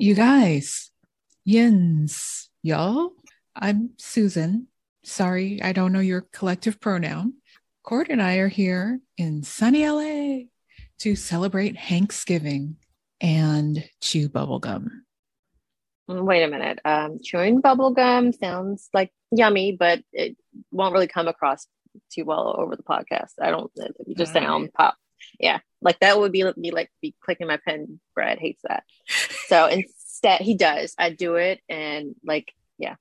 You guys, yins, y'all. I'm Susan. Sorry, I don't know your collective pronoun. Cort and I are here in sunny LA to celebrate Hanksgiving and chew bubblegum. Wait a minute. Um, chewing bubblegum sounds like yummy, but it won't really come across too well over the podcast. I don't you just All sound right. pop. Yeah. Like that would be me like be clicking my pen. Brad hates that. So instead he does. I do it and like yeah.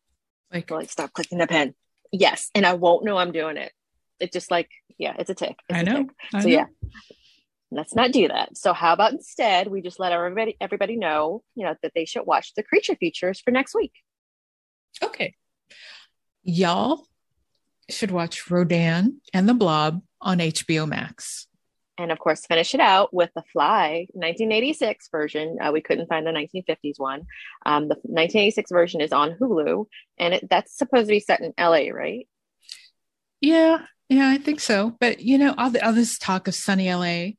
Like, like stop clicking the pen. Yes. And I won't know I'm doing it. It's just like, yeah, it's a tick. It's I know. tick. I so know. yeah let's not do that so how about instead we just let everybody everybody know you know that they should watch the creature features for next week Okay. Y'all should watch Rodan and the Blob on HBO Max. And of course finish it out with the fly 1986 version uh, we couldn't find the 1950s one um, the 1986 version is on hulu and it, that's supposed to be set in la right Yeah, yeah, I think so. But you know, all, the, all this talk of sunny LA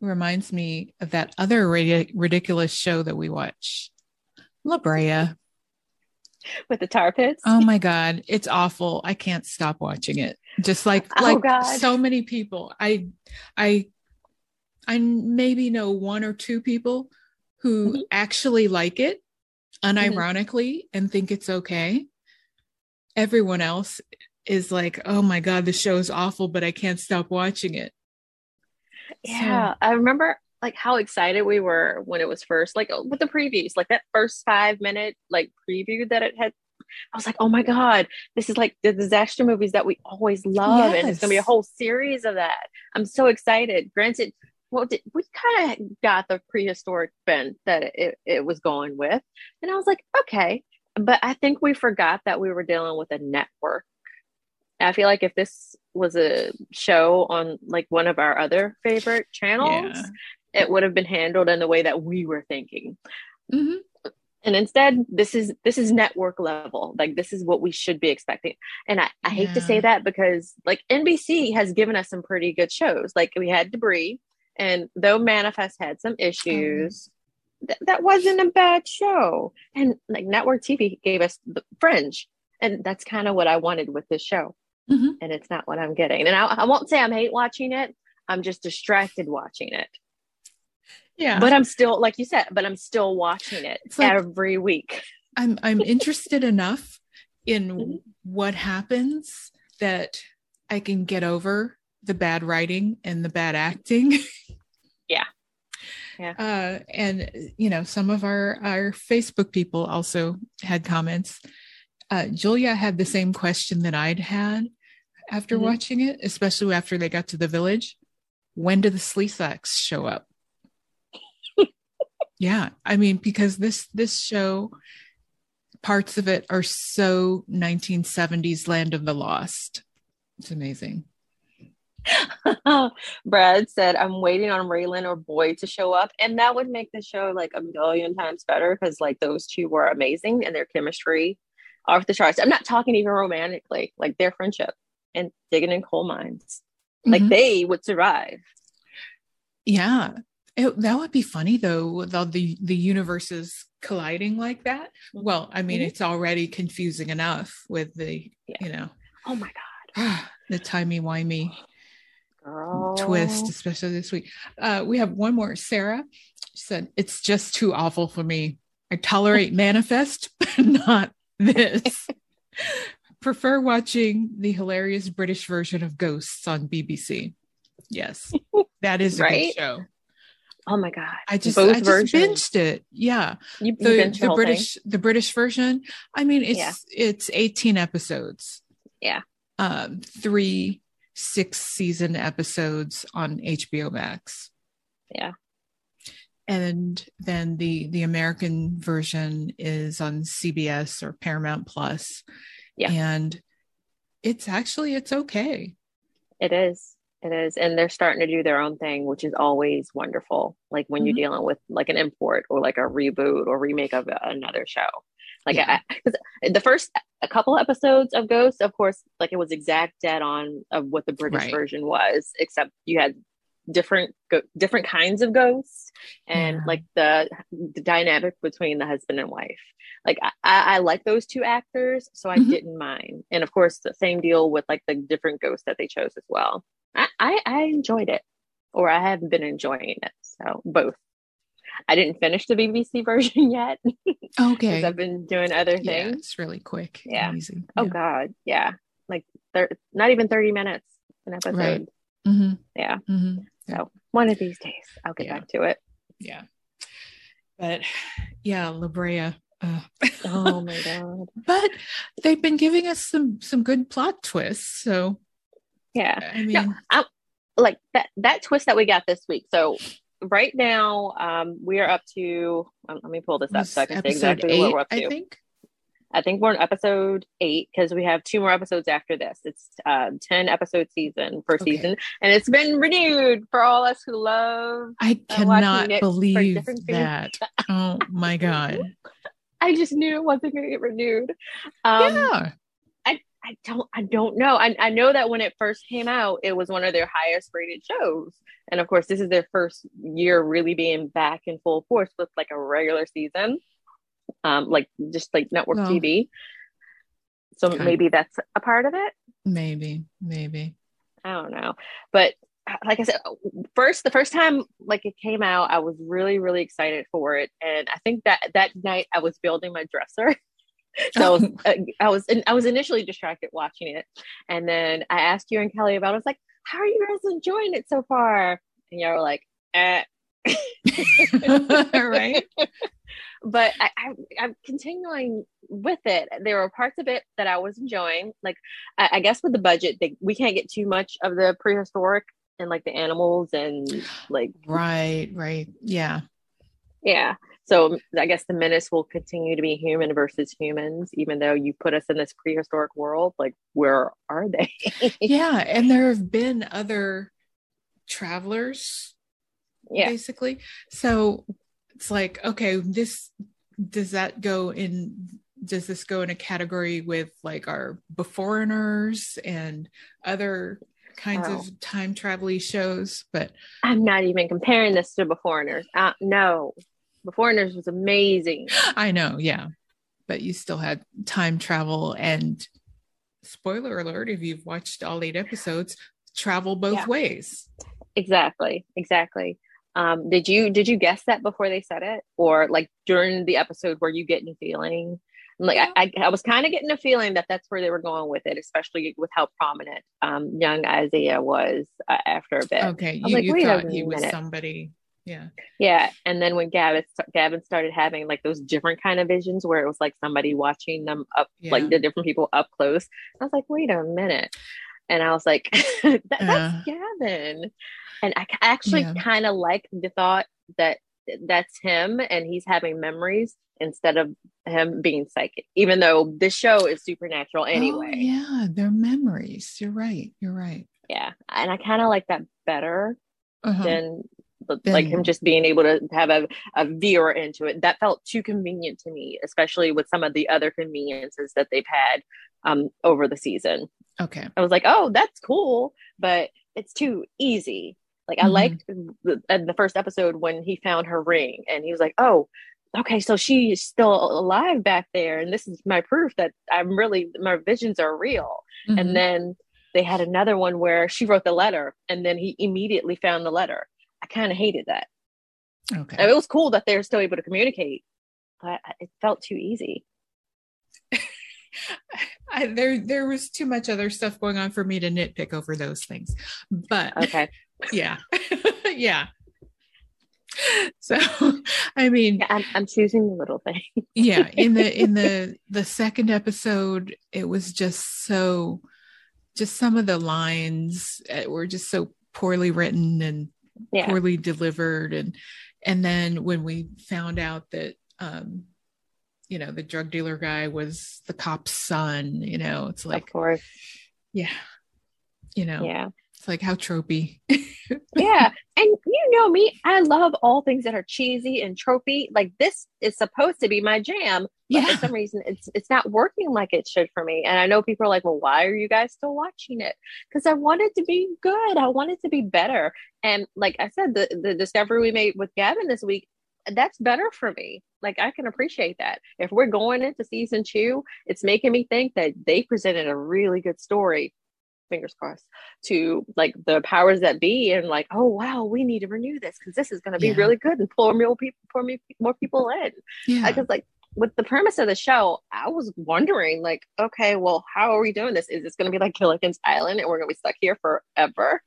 reminds me of that other ridiculous show that we watch, La Brea. with the tar pits Oh my God, it's awful. I can't stop watching it. Just like Oh, like so many people. I I I maybe know one or two people who Mhm. actually like it unironically and think it's okay. Everyone else is like, "Oh my God, the show is awful, but I can't stop watching it." Yeah, I remember like how excited we were when it was first, like with the previews, like that first five minute like preview that it had. I was like, oh my God, this is like the disaster movies that we always love. And it's going to be a whole series of that. I'm so excited. Granted, well, did, we kind of got the prehistoric bent that it, it was going with. And I was like, okay. But I think we forgot that we were dealing with a network. I feel like if this was a show on like one of our other favorite channels, Yeah. it would have been handled in the way that we were thinking. Mhm. And instead, this is this is network level. Like this is what we should be expecting. And I, I hate to say that because like NBC has given us some pretty good shows. Like we had Debris, and though Manifest had some issues, th- that wasn't a bad show. And like network TV gave us the Fringe, and that's kind of what I wanted with this show. Mhm. And it's not what I'm getting. And I, I won't say I'm hate watching it. I'm just distracted watching it Yeah. but I'm still like you said, but I'm still watching it like- every week. I'm I'm interested enough in Mhm. what happens that I can get over the bad writing and the bad acting. Yeah. Yeah. Uh, and you know, some of our our Facebook people also had comments. Uh, Julia had the same question that I'd had after Mhm. watching it, especially after they got to the village. When do the Sleestaks show up? Yeah, I mean, because this this show parts of it are so 1970s land of the lost it's amazing Brad said, I'm waiting on Raylan or Boyd to show up. And that would make the show like a million times better because like those two were amazing and their chemistry off the charts. I'm not talking even romantically, like their friendship and digging in coal mines. Like Mhm. they would survive. yeah It- that would be funny though with all the the universes colliding like that well i mean Mhm. it's already confusing enough with the Yeah. you know Oh my God. the timey-wimey Girl. twist especially this week uh we have one more sarah she said it's just too awful for me i tolerate manifest but not this prefer watching the hilarious british version of ghosts on bbc yes that is a Right? good show Oh my God. i just Both i just versions. binged it yeah You, you the, binged the whole thing? british the british version i mean it's Yeah. it's 18 episodes Yeah. um three six season episodes on hbo max Yeah. and then the the american version is on cbs or paramount plus Yeah. and it's actually it's okay It is. It is. And they're starting to do their own thing, which is always wonderful. Like when Mhm. you're dealing with like an import or like a reboot or remake of another show. Like Yeah. I, the first a couple episodes of Ghost, of course, like it was exact dead on of what the British Right. version was, except you had different go- different kinds of ghosts and Yeah. like the the dynamic between the husband and wife like i i like those two actors so i Mhm. didn't mind and of course the same deal with like the different ghosts that they chose as well i i, enjoyed it or i have been enjoying it so both i didn't finish the bbc version yet because Okay. i've been doing other things. Yeah, it's really quick. Yeah. Easy. oh god yeah like thir- not even 30 minutes an episode Right. hmm yeah hmm so one of these days i'll get back to it Yeah. But yeah, La Brea. Uh, oh my god but they've been giving us some some good plot twists. So yeah I mean, like that that twist that we got this week. So right now, um, we are up to. Um, let me pull this up so I can say exactly eight, what we're up to. I think. I think. we're on episode eight because we have two more episodes after this. It's uh, ten episode season per Okay. season, and it's been renewed for all us who love. I I'm cannot believe that. Oh my god. I just knew it wasn't going to get renewed. Um, yeah. I don't I don't know. I I know that when it first came out, it was one of their highest rated shows. And of course, this is their first year really being back in full force with like a regular season. Um like just like network TV. So kind- maybe that's a part of it. Maybe. Maybe. I don't know. But uh, like I said, first the first time like it came out, I was really really excited for it, and I think that that night I was building my dresser. so I was, uh, I was, I was initially distracted watching it, and then I asked you and Kelly about. it. I was like, "How are you guys enjoying it so far?" And you were like, "Eh." right. but I, I, I'm continuing with it. There were parts of it that I was enjoying. Like, I, I guess with the budget, they, we can't get too much of the prehistoric and like the animals and like, Right. Right. Yeah. yeah. So I guess the menace will continue to be human versus humans, even though you put us in this prehistoric world. Like, where are they? Yeah. And there have been other travelers yeah. basically. So it's like, okay, this does that go in does this go in a category with like our beforeigners and other kinds Oh. of time travel shows? But I'm not even comparing this to Beforeigners. Uh, no, Beforeigners was amazing. I know, yeah. But you still had time travel and spoiler alert, if you've watched all eight episodes, travel both Yeah. ways. Exactly, exactly. Um, did you did you guess that before they said it, or like during the episode were you getting a feeling? Like I, I, I was kind of getting a feeling that that's where they were going with it, especially with how prominent um, young Isaiah was uh, after a bit. Okay. I'm You, like, you thought he was minute. somebody. Yeah. Yeah, and then when Gavin Gavin started having like those different kind of visions where it was like somebody watching them up, Yeah. like the different people up close. I was like, wait a minute, and I was like, that, that's Gavin, and I actually Yeah. kind of like the thought that that's him and he's having memories instead of him being psychic, even though this show is supernatural anyway. Oh, yeah, they're memories. You're right. You're right. yeah. and I kind of like that better Uh-huh. than the- like him just being able to have a, a viewer into it. That felt too convenient to me, especially with some of the other conveniences that they've had um, over the season. okay. I was like, oh, that's cool, but it's too easy. Like I Mhm. liked the, the first episode when he found her ring and he was like, oh, okay, so she's still alive back there. And this is my proof that I'm really, my visions are real. Mhm. And then they had another one where she wrote the letter and then he immediately found the letter. I kind of hated that. okay. And it was cool that they're still able to communicate, but it felt too easy. I, there there was too much other stuff going on for me to nitpick over those things. But Okay. yeah. yeah. So I mean, Yeah, I'm, I'm choosing the little thing. yeah, in the in the the second episode it was just so just some of the lines uh, were just so poorly written and Yeah. poorly delivered and and then when we found out that um you know the drug dealer guy was the cop's son you know it's of like course. yeah you know Yeah. it's like how tropey yeah. And you know me, I love all things that are cheesy and tropey. Like this is supposed to be my jam. yeah. For some reason, it's it's not working like it should for me. And I know people are like, well, why are you guys still watching it? Because I want it to be good. I want it to be better. And like I said, the, the discovery we made with Gavin this week, that's better for me. Like I can appreciate that. If we're going into season two, it's making me think that they presented a really good story fingers crossed to like the powers that be and like oh wow we need to renew this because this is going to be yeah. really good and pull more people pour me more people in yeah because like with the premise of the show i was wondering like okay well how are we doing this is this going to be like gilligan's island and we're going to be stuck here forever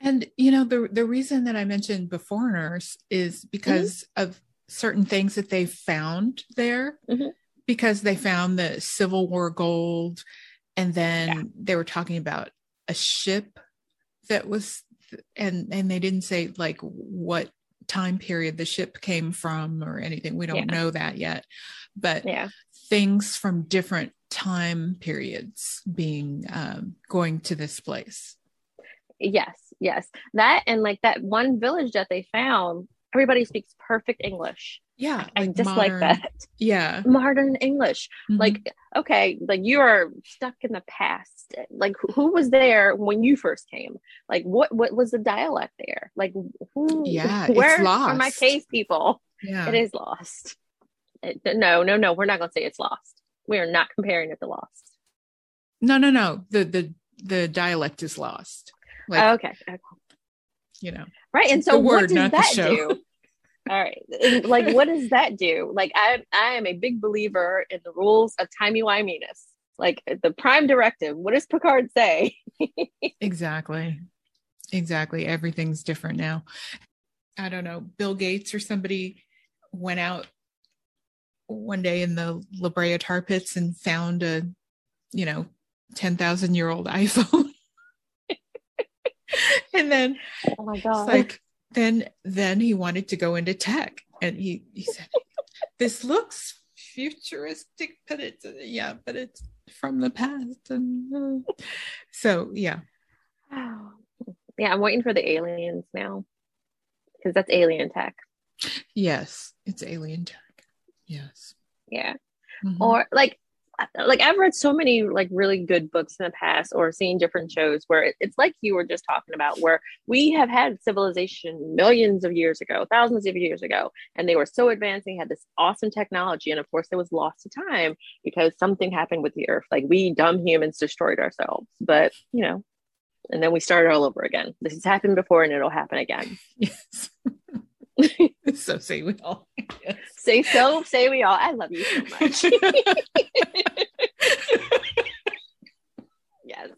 and you know the the reason that i mentioned beforeigners is because mm-hmm. of certain things that they found there mm-hmm. because they found the civil war gold and then yeah. they were talking about a ship that was and and they didn't say like what time period the ship came from or anything we don't yeah. know that yet but yeah. things from different time periods being um, going to this place yes yes that and like that one village that they found everybody speaks perfect english yeah i just modern, like that. Yeah. Modern english. Mm-hmm. like okay like you are stuck in the past. Like who was there when you first came? Like what what was the dialect there? Like who yeah where are my cave people? Yeah. It is lost. It, no no no we're not gonna say it's lost. We are not comparing it to lost. No no no. The the the dialect is lost. Like, okay. okay. you know. Right and so word, what does that do all right. like, what does that do? Like, I I am a big believer in the rules of timey wimeyness. Like the prime directive. What does Picard say? exactly. Exactly. Everything's different now. I don't know. Bill Gates or somebody went out one day in the La Brea tar pits and found a, you know, 10,000 year old iPhone. and then, oh my God. like, then then he wanted to go into tech. And he he said this looks futuristic but it's yeah but it's from the past. And uh, so yeah. Yeah i'm waiting for the aliens now because that's alien tech. Yes it's alien tech. Yes. Yeah. Mm-hmm. or like like I've read so many like really good books in the past or seen different shows where it, it's like you were just talking about where we have had civilization millions of years ago, thousands of years ago, and they were so advanced, they had this awesome technology, and of course it was lost to time because something happened with the earth. Like we dumb humans destroyed ourselves, but you know, and then we started all over again. This has happened before and it'll happen again. Yes. so say we all. Yes. Say so, say we all. I love you so much. yes.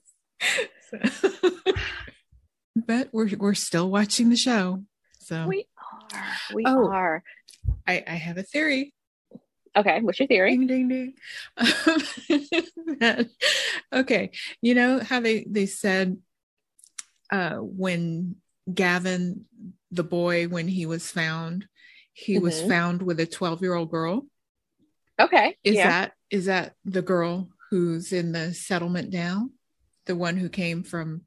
but we're we're still watching the show. So we are. We oh, are. I, I have a theory. Okay, what's your theory? Ding ding ding. okay, you know how they they said uh, when Gavin the boy when he was found. He mm-hmm. was found with a 12 year old girl. Okay is yeah. that is that the girl who's in the settlement now? The one who came from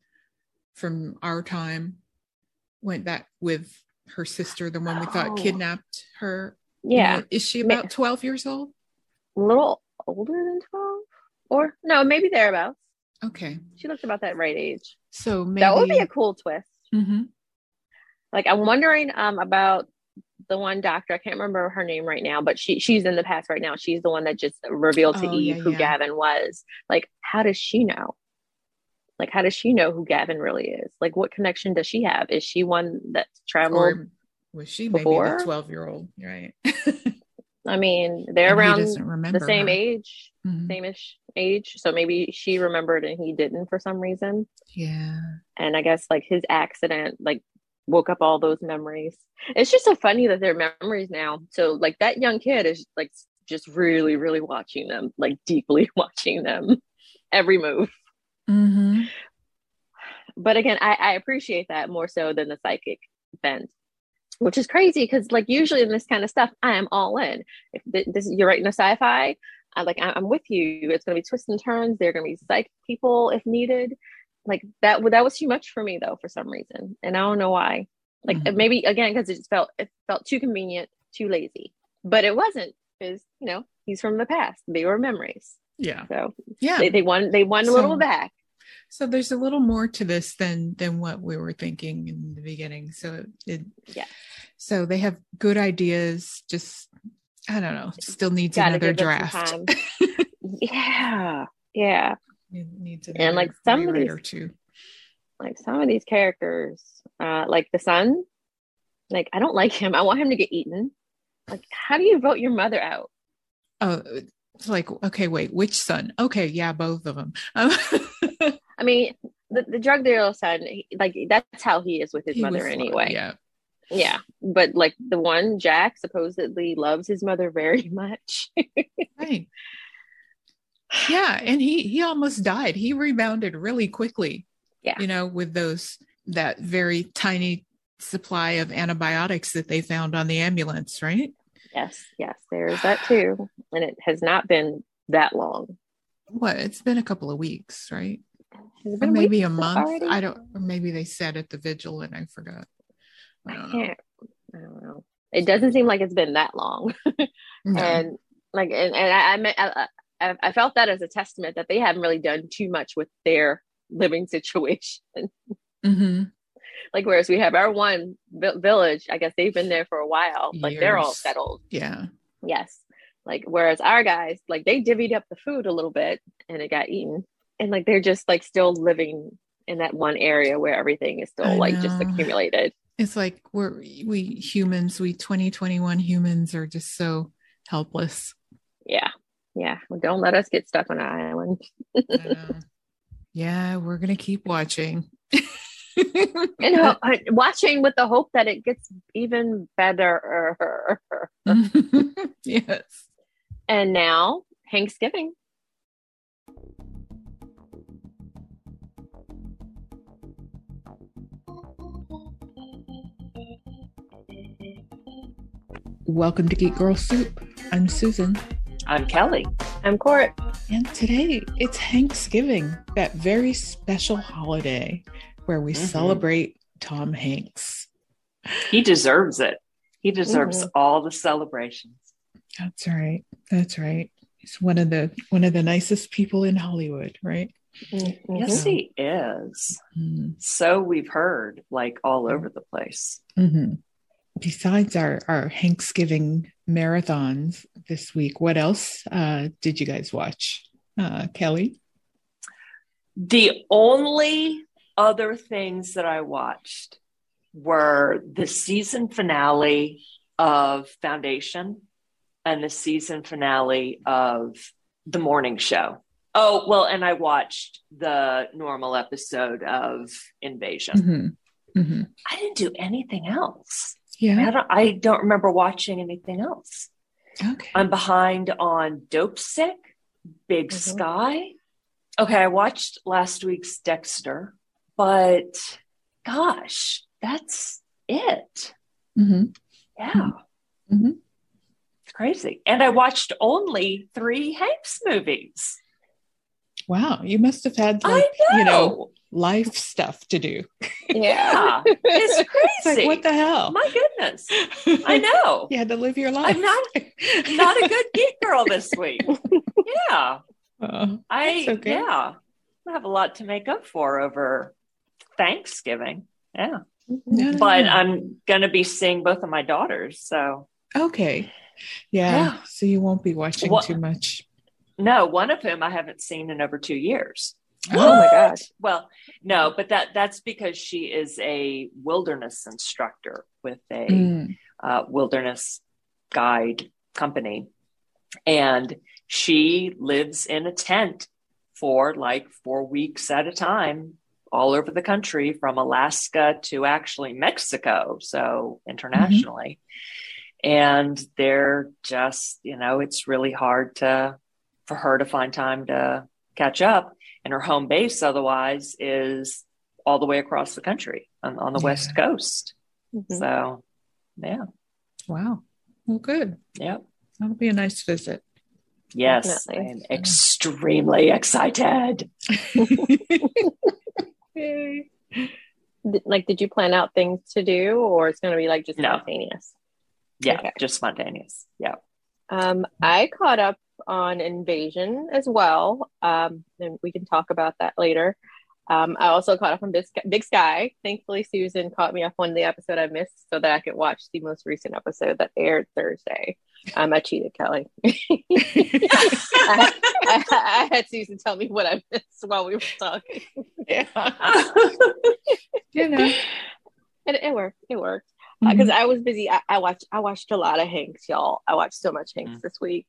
from our time went back with her sister the one we thought oh. kidnapped her? Yeah. Is she about 12 years old? A little older than 12 or no maybe thereabouts. Okay. She looks about that right age. So maybe that would be a cool twist. Mm-hmm. Like I'm wondering um, about the one doctor. I can't remember her name right now, but she she's in the past right now. She's the one that just revealed to oh, Eve yeah, who yeah. Gavin was. Like, how does she know? Like, how does she know who Gavin really is? Like, what connection does she have? Is she one that traveled? Or was she before? maybe the twelve year old? Right. I mean, they're and around the same her. age, mm-hmm. same-ish age. So maybe she remembered and he didn't for some reason. Yeah. And I guess like his accident, like woke up all those memories. It's just so funny that they're memories now. So like that young kid is like just really, really watching them, like deeply watching them every move. Mm-hmm. But again, I, I appreciate that more so than the psychic bent, which is crazy because like usually in this kind of stuff, I am all in. If this you're writing a sci-fi, I like I'm with you. It's going to be twists and turns. They're going to be psychic people if needed like that that was too much for me though for some reason and i don't know why like Mhm. maybe again because it just felt it felt too convenient too lazy but it wasn't because you know he's from the past they were memories Yeah. so Yeah. they, they won they won a little back So there's a little more to this than than what we were thinking in the beginning. So it Yeah. So they have good ideas. Just I don't know. Still needs Gotta another give it some draft. yeah yeah Needs And, like, some of these- two. like some of these characters uh like the son like i don't like him i want him to get eaten like how do you vote your mother out Oh, it's like okay, wait, which son? Okay, yeah, both of them. Um, i mean the, the drug dealer son he- like that's how he is with his he mother anyway Yeah. Yeah, but like the one Jack supposedly loves his mother very much. Right. Yeah, and he he almost died. He rebounded really quickly. Yeah. You know, with those that very tiny supply of antibiotics that they found on the ambulance, right? yes, yes, there's that too, and it has not been that long. What? It's been a couple of weeks, right? Or maybe a month. already? I don't or maybe they said at the vigil and I forgot. I I don't know. can't. I don't know. It doesn't seem like it's been that long, No. and like, and, and I, I, meant- I, felt that as a testament that they haven't really done too much with their living situation. Mhm. Like, whereas we have our one vi- village, I guess they've been there for a while. Like, they're all settled. Yeah. Yes. Like whereas our guys, like they divvied up the food a little bit and it got eaten. And like they're just like still living in that one area where everything is still I like just accumulated. It's like we're we humans, we 2021 humans are just so helpless. Yeah. Yeah. Well, don't let us get stuck on an island. I yeah, we're gonna keep watching. And ho- uh, watching with the hope that it gets even better. yes. And now Hanksgiving. Welcome to Geek Girl Soup. I'm Susan. I'm Kelly. I'm Cort. And today it's Hanksgiving, that very special holiday where we Mhm. celebrate Tom Hanks. He deserves it. He deserves Mm-hmm. all the celebrations. That's right. That's right. He's one of the one of the nicest people in Hollywood, right? Mm-hmm. Yes, he is. Mhm. So we've heard, like all over the place. Besides our our Hanksgiving marathons this week, what else uh, did you guys watch, uh, Kelly? The only other things that I watched were the season finale of Foundation and the season finale of The Morning Show. Oh, well, and I watched the normal episode of Invasion. Mhm. Mhm. I didn't do anything else. Yeah. I don't, I don't remember watching anything else. Okay. I'm behind on Dopesick, Big Mhm. Sky. Okay, I watched last week's Dexter, but gosh, that's it. Mhm. Yeah. Mhm. It's crazy. And I watched only three Hanks movies. Wow, you must have had I like know. you know life stuff to do. Yeah. It's It's crazy. like what the hell? My goodness. I know. you had to live your life. I'm not not a good geek girl this week. Yeah. Oh, I okay. yeah, I have a lot to make up for over Thanksgiving. Yeah, no, but no. I'm gonna be seeing both of my daughters, so okay. Yeah, Yeah. so you won't be watching What- too much. no, one of whom I haven't seen in over two years. Oh my gosh. Well, no, but that that's because she is a wilderness instructor with a Mm, uh, wilderness guide company. And she lives in a tent for like four weeks at a time, all over the country, from Alaska to actually Mexico. So internationally. And they're just, you know, it's really hard to, for her to find time to catch up. And her home base otherwise is all the way across the country on, on the Yeah. West Coast. Mhm. So, yeah. wow. Well, good. Yep. That'll be a nice visit. Yes, Definitely. I'm extremely excited. Like, did you plan out things to do, or it's going to be like just No. spontaneous? Yeah, Okay. just spontaneous. Yeah. Um, I caught up on Invasion as well, um, and we can talk about that later. Um, I also caught up on Big Sky, Big Sky. Thankfully, Susan caught me up on the episode I missed so that I could watch the most recent episode that aired Thursday. Um, I cheated, Kelly. I, I, I had Susan tell me what I missed while we were talking. yeah. You know. And it worked. It worked. Because I was busy. I, I watched I watched a lot of Hanks, y'all. I watched so much Hanks Mm. this week,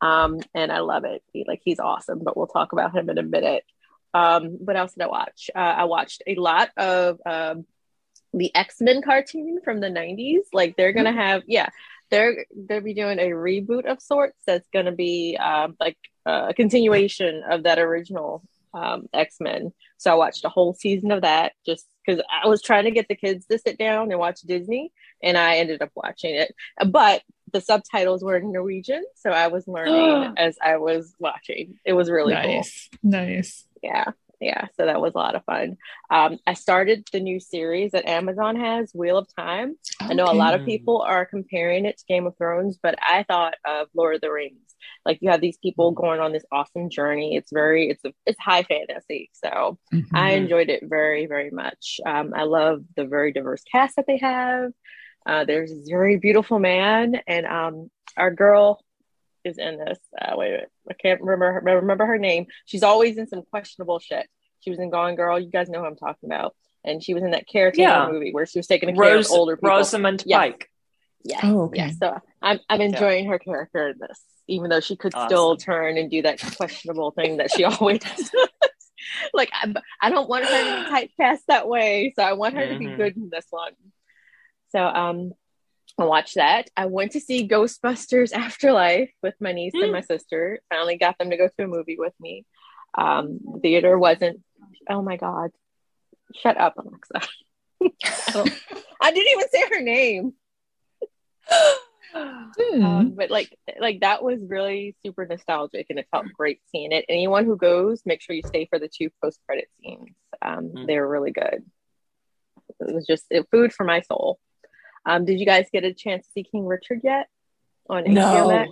um, and I love it. He, like he's awesome, but we'll talk about him in a minute. Um, what else did I watch? Uh, I watched a lot of um, the X Men cartoon from the '90s. Like they're gonna have, yeah, they're they'll be doing a reboot of sorts. That's gonna be um, like a continuation of that original um, X Men. So I watched a whole season of that just because I was trying to get the kids to sit down and watch Disney, and I ended up watching it. But the subtitles were in Norwegian, so I was learning as I was watching. It was really cool. nice. Nice. Yeah. Yeah. So that was a lot of fun. Um, I started the new series that Amazon has, Wheel of Time. I know a lot of Mm. people are comparing it to Game of Thrones, but I thought of Lord of the Rings. Like you have these people going on this awesome journey. It's very, it's a, it's high fantasy. So Mhm. I enjoyed it very, very much. Um, I love the very diverse cast that they have. Uh, there's this very beautiful man, and um, our girl is in this. Uh, wait a minute, I can't remember her, remember her name. She's always in some questionable shit. She was in Gone Girl. You guys know who I'm talking about. And she was in that caretaker Yeah. movie where she was taking care Rose, of older people. Rosamund Yes. Pike. Yes. Oh, okay. yes. So I'm I'm enjoying her character in this, even though she could still turn and do that questionable thing that she always does. like I, I don't want her to be typecast that way, so I want her to be Mhm. good in this one. So um, I watched that. I went to see Ghostbusters Afterlife with my niece and Hmm. my sister. Finally got them to go to a movie with me. Um, the theater wasn't. Oh my god! Shut up, Alexa. I, I didn't even say her name. Hmm. Um, but like like that was really super nostalgic and it felt great seeing it. Anyone who goes, make sure you stay for the two post credit scenes. Um, Mm. They were really good. It was just it, food for my soul. Um, did you guys get a chance to see King Richard yet on HBO No. Max?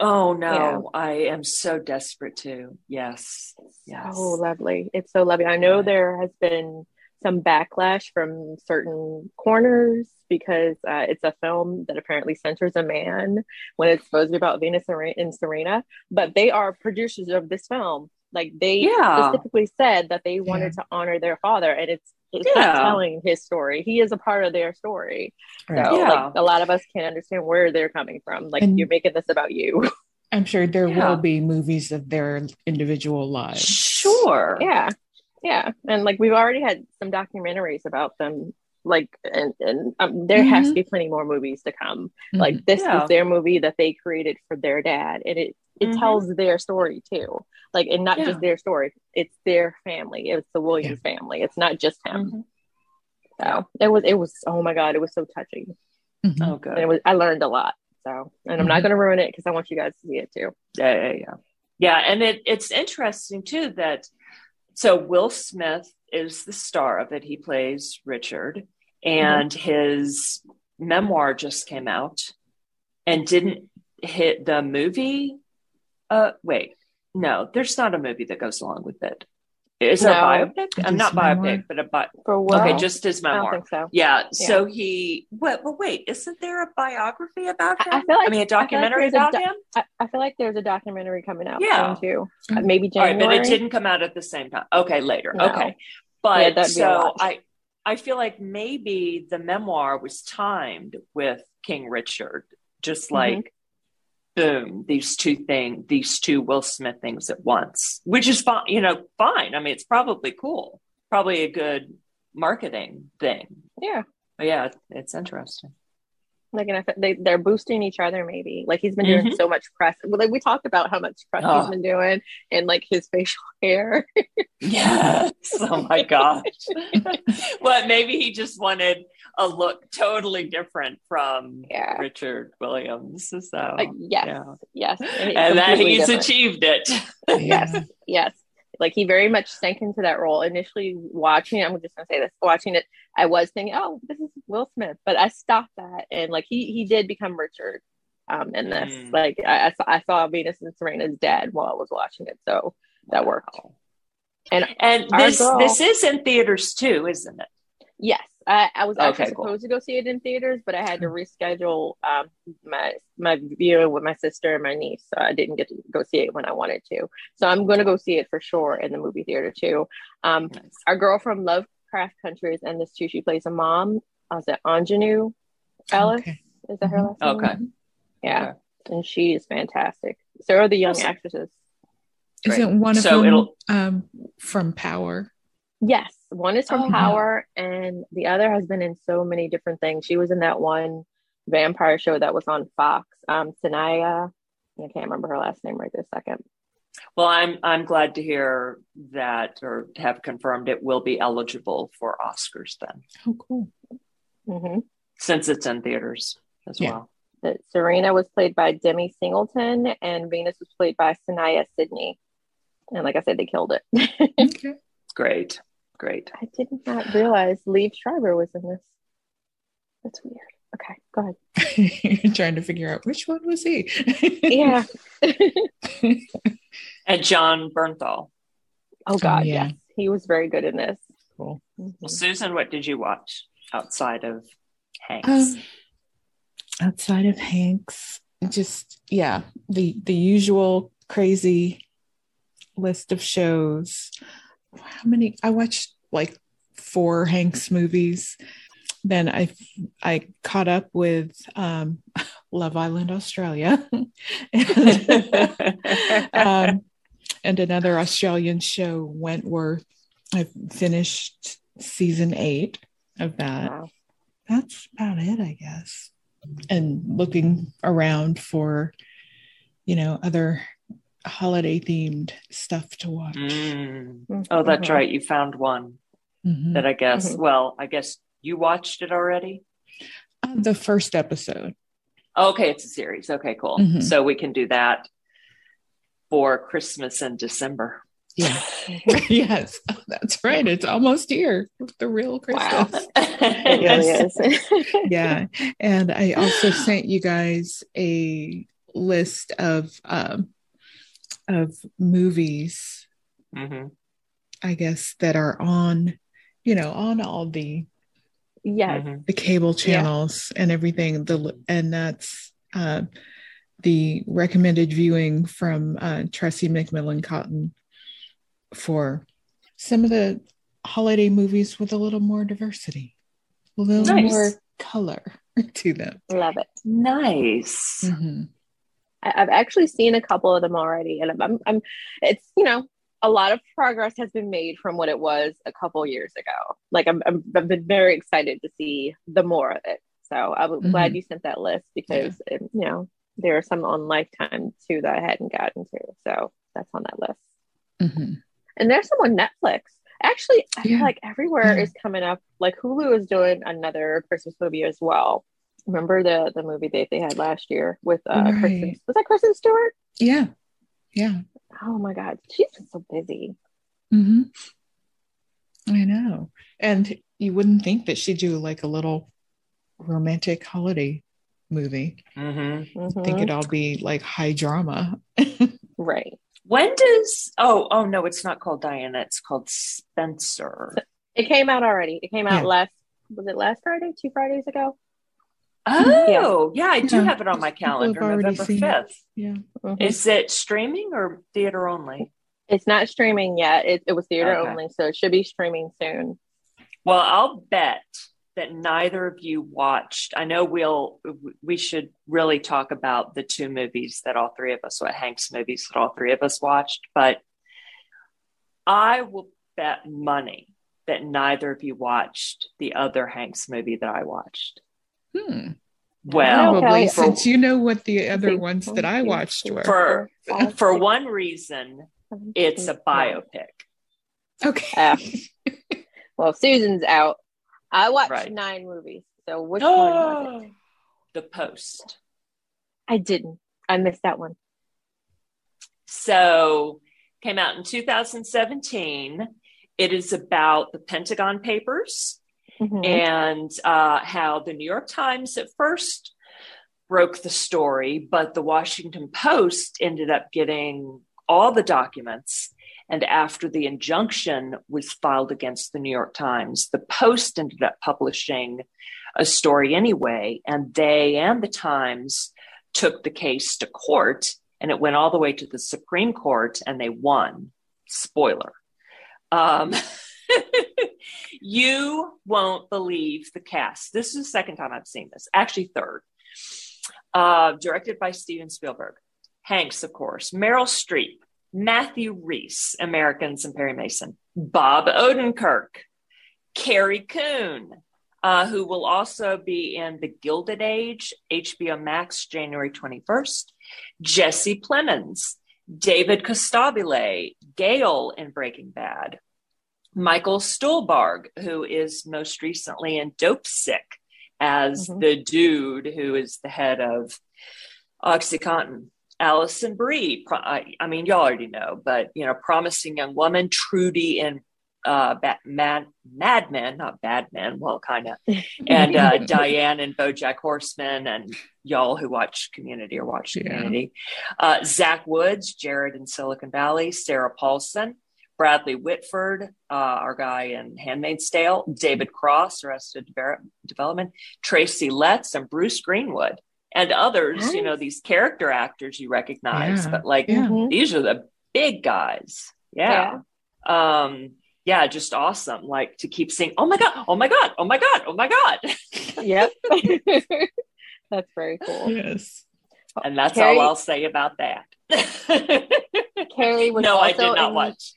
Oh no, I am so desperate to. Yes. Yes. So lovely. It's so lovely. I know there has been some backlash from certain corners because uh, it's a film that apparently centers a man when it's supposed to be about Venus and and Serena, but they are producers of this film. Like they Yeah. specifically said that they wanted to honor their father, and it's it's Yeah. not telling his story. He is a part of their story. Right. So Yeah. like a lot of us can't understand where they're coming from. Like And- you're making this about you. I'm sure there Yeah. will be movies of their individual lives. Sure. yeah yeah and like we've already had some documentaries about them like and and um, there has to be plenty more movies to come Mhm. like this Yeah. is their movie that they created for their dad and it it Mhm. tells their story too like and not Yeah. just their story it's their family it's the williams family it's not just him Mhm. so it was it was oh my god it was so touching Mhm. Oh, and it was i learned a lot so and i'm not Mhm. going to ruin it because i want you guys to see it too Yeah, yeah, yeah. Yeah, and it, it's interesting too that so Will Smith is the star of it. He plays Richard, and his memoir just came out and didn't hit the movie. Uh, wait, no, there's not a movie that goes along with it. Is there a No. biopic? I'm His not memoir? biopic, but a bi- for what okay, just his i don't memoir. think so Yeah. So he. What? But wait, isn't there a biography about him? I feel like- I mean, a I feel like documentary a about do- him. I, I feel like there's a documentary coming out Yeah. too. Uh, maybe All right, January. but it didn't come out at the same time. Okay, later. No. Okay, but that'd be a so. I, I feel like maybe the memoir was timed with King Richard, just Mm-hmm. Boom, these two things, these two Will Smith things at once, which is fine. You know, fine. I mean, it's probably cool, probably a good marketing thing. Yeah, But yeah, it's interesting. Like and I, fe- they they're boosting each other. Maybe like he's been doing Mhm. so much press. Well, like we talked about how much press Oh. he's been doing and like his facial hair. Yes. Oh my gosh. well, maybe he just wanted a look totally different from Yeah. Richard Williams. So, Like, yes, yeah. yes, and that he's different. achieved it. Yes, yes. Like he very much sank into that role. Initially watching I'm just gonna say this, watching it, I was thinking, oh, this is Will Smith, but I stopped that and like he he did become Richard um in this. Mm. Like I, I saw I saw Venus and Serena's dad while I was watching it, so that worked. And And this girl- this is in theaters too, isn't it? Yes, I, I was actually Okay, cool. supposed to go see it in theaters, but I had to reschedule um my my viewing with my sister and my niece, so I didn't get to go see it when I wanted to. So I'm gonna go see it for sure in the movie theater too. Um, Nice. our girl from Lovecraft Country is in this too. She plays a mom. Uh, is it Aunjanue Ellis? Okay. Is that her last name? Okay. Yeah, Okay. and she is fantastic. So are the young Awesome. actresses. Isn't one of So them um, from Power? Yes, one is from Oh, wow. Power, and the other has been in so many different things. She was in that one vampire show that was on Fox. Um, Saniyya, I can't remember her last name right this second. Well, I'm I'm glad to hear that or have confirmed it will be eligible for Oscars then, Oh, cool. hmm since it's in theaters as Yeah. well. That Serena was played by Demi Singleton, and Venus was played by Saniyya Sidney. And like I said, they killed it. Okay. Great, great. I did not realize Liev Schreiber was in this. That's weird. Okay, go ahead. You're trying to figure out which one was he. Yeah. And Jon Bernthal. oh God, yeah. yes, he was very good in this. cool. Mhm. Susan, what did you watch outside of Hanks? Um, outside of Hanks, just yeah, the the usual crazy list of shows. How many? I watched like four Hanks movies. Then I I caught up with um, Love Island Australia, and, um, and another Australian show, Wentworth. I finished season eight of that Wow. that's about it, I guess. And looking around for, you know, other holiday themed stuff to watch. Mm. Oh, that's Mhm. right. You found one Mhm. that I guess. Mhm. Well, I guess you watched it already. Uh, the first episode. Okay, it's a series. Okay, cool. Mhm. So we can do that for Christmas and December. Yeah. yes, that's right. It's almost here. The real Christmas. It really is. yeah. And I also sent you guys a list of um of movies, hmm I guess, that are on, you know, on all the yes. Mhm. the cable channels and everything the and that's uh, the recommended viewing from uh, Tressie McMillan Cottom for some of the holiday movies with a little more diversity, a little Nice. more color to them. Love it. Nice. Mhm. I, I've actually seen a couple of them already, and I'm, I'm, I'm, it's you know, a lot of progress has been made from what it was a couple years ago. Like I'm, I'm I've been very excited to see the more of it. So I'm glad you sent that list because it, you know there are some on Lifetime too that I hadn't gotten to. So that's on that list. Mhm. And there's some on Netflix. Actually, I feel like everywhere Yeah. is coming up. Like Hulu is doing another Christmas movie as well. Remember the the movie that they had last year with uh Right. Kristen was that Kristen Stewart? Yeah. Yeah. Oh my god, she's been so busy. hmm I know. And you wouldn't think that she'd do like a little romantic holiday movie. hmm I think it'd all be like high drama. Right. When does? Oh, oh no, it's not called Diana. It's called Spencer. It came out already. It came out Yeah. last was it last Friday? Two Fridays ago? Oh, yeah, I do Yeah. have it on my calendar. People have already November seen it. fifth. Yeah. Mhm. Is it streaming or theater only? It's not streaming yet. It, it was theater Okay. only, so it should be streaming soon. Well, I'll bet that neither of you watched. I know we'll we should really talk about the two movies that all three of us, what Hanks movies that all three of us watched, but I will bet money that neither of you watched the other Hanks movie that I watched. Hmm. Well, Probably Okay. since you know what the other ones that I watched were. For- for one reason, it's a biopic. Okay. Uh, well, Susan's out. I watched Right. nine movies. So which one was it? The Post. I didn't. I missed that one. So came out in 2017. It is about the Pentagon Papers Mhm. and uh, how the New York Times at first broke the story, but the Washington Post ended up getting all the documents. And after the injunction was filed against the New York Times, the Post ended up publishing a story anyway. And they and the Times took the case to court, and it went all the way to the Supreme Court, and they won. Spoiler. Um, you won't believe the cast. This is the second time I've seen this, actually, third. Uh, directed by Steven Spielberg. Hanks, of course, Meryl Streep, Matthew Rhys, Americans, and Perry Mason, Bob Odenkirk, Carrie Coon, uh, who will also be in The Gilded Age, HBO Max, January 21st, Jesse Plemons, David Costabile, Gale in Breaking Bad, Michael Stuhlbarg, who is most recently in Dopesick as Mhm. the dude who is the head of OxyContin. Alison Brie, I, I mean, y'all already know, but you know, promising young woman, Trudy in uh, Mad Mad Men, not Bad Men, well, kind of, and uh, Diane and BoJack Horseman, and y'all who watch Community or watch Yeah. Community, uh, Zach Woods, Jared in Silicon Valley, Sarah Paulson, Bradley Whitford, uh, our guy in Handmaid's Tale, David Cross, Arrested Development, Tracy Letts, and Bruce Greenwood, and others. You know these character actors you recognize, Yeah. but like Yeah. Mhm. these are the big guys. Yeah. Um, yeah, just awesome. Like to keep saying, oh my God, oh my God, oh my God, oh my God. Yep. That's very cool. Yes. And that's Carrie- all I'll say about that. Carrie was no, also I did not in, watch.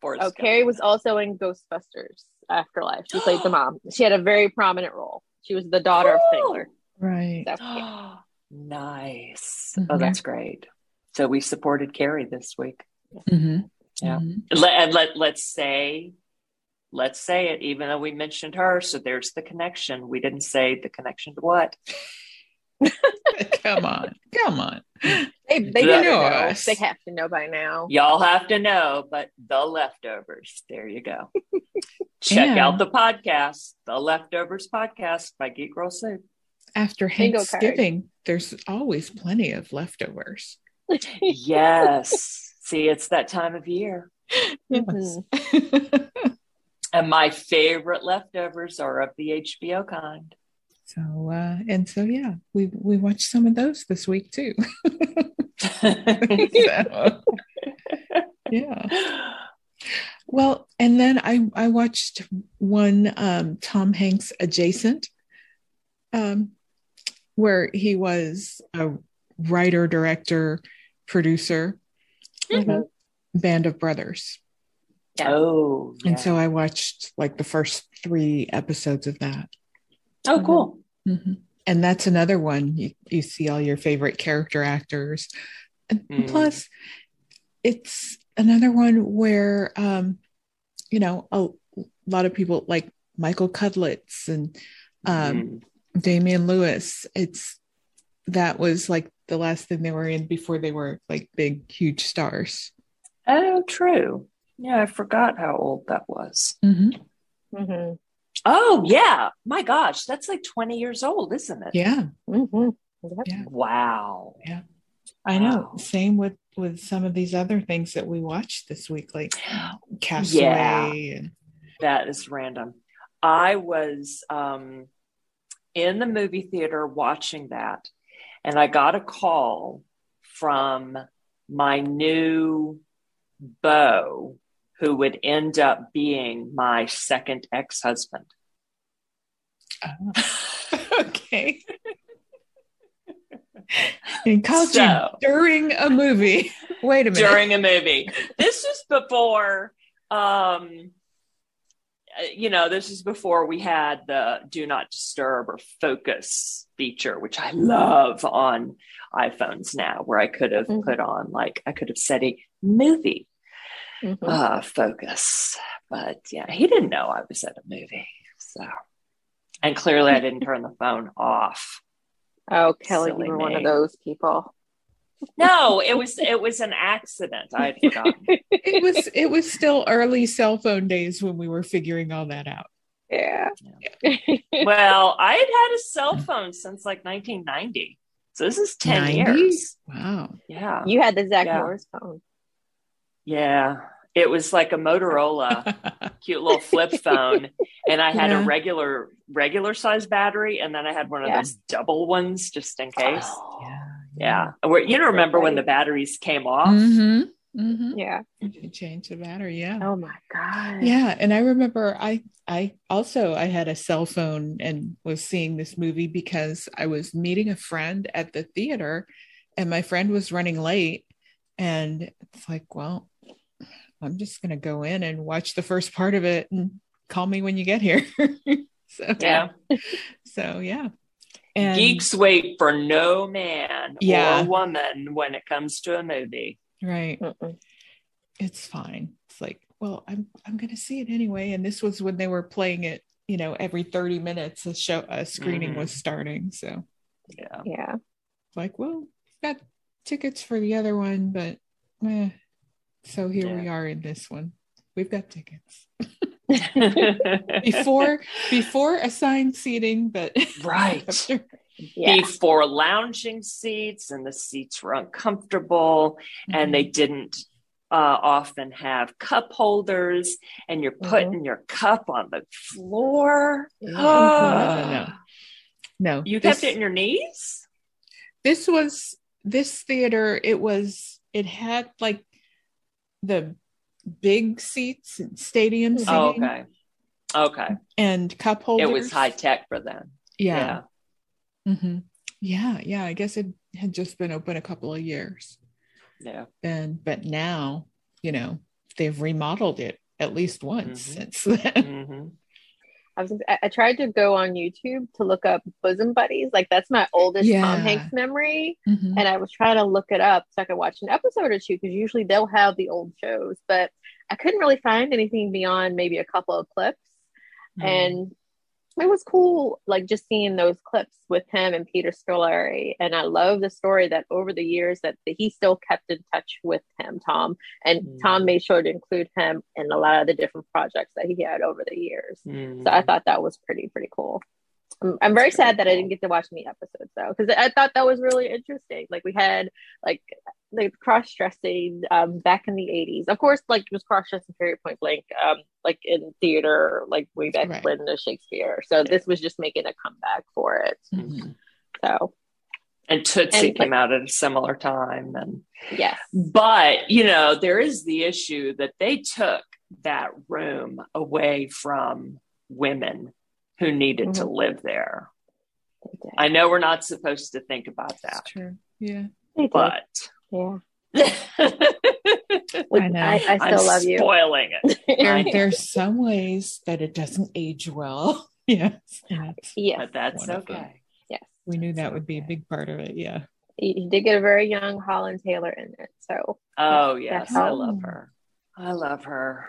Forrest Oh, Gump. Carrie was also in Ghostbusters Afterlife. She played the mom. She had a very prominent role. She was the daughter of Cool. Spengler. Right. So, yeah. nice. Mhm. Oh, that's great. So we supported Carrie this week. hmm Yeah. Let, and let let's say, let's say it. Even though we mentioned her, so there's the connection. We didn't say the connection to what. Come on. Come on. They, they You better know know. us. They have to know by now. Y'all have to know, but the leftovers. There you go. Check Yeah. out the podcast, the leftovers podcast by Geek Girl Soup. After Bingo card. Thanksgiving, there's always plenty of leftovers. Yes. See, it's that time of year. Mhm. And my favorite leftovers are of the HBO kind. So uh and so yeah, we we watched some of those this week too. So, yeah. Well, and then I I watched one um Tom Hanks adjacent um where he was a writer, director, producer, Mhm. Band of Brothers. oh, yeah. And so I watched like the first 3 episodes of that. Oh, cool. Mhm. And that's another one you, you see all your favorite character actors. And Mm. plus, it's another one where, um, you know, a lot of people like Michael Cudlitz and um, Mm. Damian Lewis. It's that was like the last thing they were in before they were like big, huge stars. Oh, true. Yeah, I forgot how old that was. Mhm. Mhm. Oh, yeah. My gosh, that's like 20 years old, isn't it? Yeah, Mhm. Yeah. Wow. I know. Wow. Same with with some of these other things that we watched this week, like Castaway. And, That is random. I was um, in the movie theater watching that, and I got a call from my new beau, who would end up being my second ex husband. Oh. okay. and called So- you during a movie. Wait a minute. during a movie. This is before, um, you know, this is before we had the do not disturb or focus feature, which I love on iPhones now, where I could have Mhm. put on, like, I could have said a movie Mhm. uh, focus. But yeah, he didn't know I was at a movie. So, and clearly I didn't turn the phone off. Oh, Kelly, Silly you were one of those people. no, it was it was an accident. I had forgotten. It was it was still early cell phone days when we were figuring all that out. Yeah. well, I had had a cell phone since like 1990. So this is 10 90? years. Wow. Yeah. you had the Zach Yeah. Morris phone. Yeah. It was like a Motorola, cute little flip phone. And I had Yeah. a regular, regular size battery. And then I had one of Yeah. those double ones just in case. yeah. Yeah. Where, you know, remember when the batteries came off? Mm-hmm. Mm-hmm. Yeah. You change the battery, yeah. Oh my god. Yeah, and I remember I I also I had a cell phone and was seeing this movie because I was meeting a friend at the theater and my friend was running late and it's like, well, I'm just going to go in and watch the first part of it and call me when you get here. so Yeah. so yeah. And Geeks wait for no man Yeah. or woman when it comes to a movie. right, Mm-mm. it's fine. It's like, well, I'm I'm going to see it anyway and this was when they were playing it, you know, every 30 minutes a show a screening Mhm. was starting, so Yeah. Yeah. like, well, got tickets for the other one, but eh. So here we are in this one. We've got tickets before before assigned seating, but right. after- Yeah. Before lounging seats, and the seats were uncomfortable, and they mm-hmm. didn't uh, often have cup holders, and you're uh-huh. putting your cup on the floor. Yeah. Ah. Mm-hmm. No, no, no. no, You this, kept it in your knees? this was this theater. It was it had like the big seats and stadium seating Oh, okay. Okay. and cup holders. It was high tech for them. Yeah. hmm Yeah. Yeah. I guess it had just been open a couple of years. Yeah. And, but now, you know, they've remodeled it at least once Mhm. since then. I was I, I tried to go on YouTube to look up bosom buddies. Like that's my oldest Yeah. Tom Hanks memory. Mhm. And I was trying to look it up so I could watch an episode or two because usually they'll have the old shows, but I couldn't really find anything beyond maybe a couple of clips. And it was cool, like just seeing those clips with him and Peter Scolari. And I love the story that over the years that he still kept in touch with him, Tom, and Mm. Tom made sure to include him in a lot of the different projects that he had over the years. Mhm. So I thought that was pretty pretty cool. I'm, I'm very sad that I didn't get to watch any episodes though, because I thought that was really interesting. Like we had like like cross dressing um, back in the 80s. Of course, like it was cross dressing period point blank, um, like in theater, like way back Right. when the Shakespeare. So this was just making a comeback for it. Mhm. So and Tootsie And, came out at a similar time. And yes, but you know, there is the issue that they took that room away from women who needed to Mhm. live there. I know we're not supposed to think about that, It's true. Yeah. But yeah. I know. I, I still I'm love you. spoiling it. There, know. there's some ways that it doesn't age well. yes. That's- yes, But that's One okay. yes. we knew that would be a big part of it. Yeah. He, he did get a very young Holland Taylor in it. So Oh yes, I love her. I love her.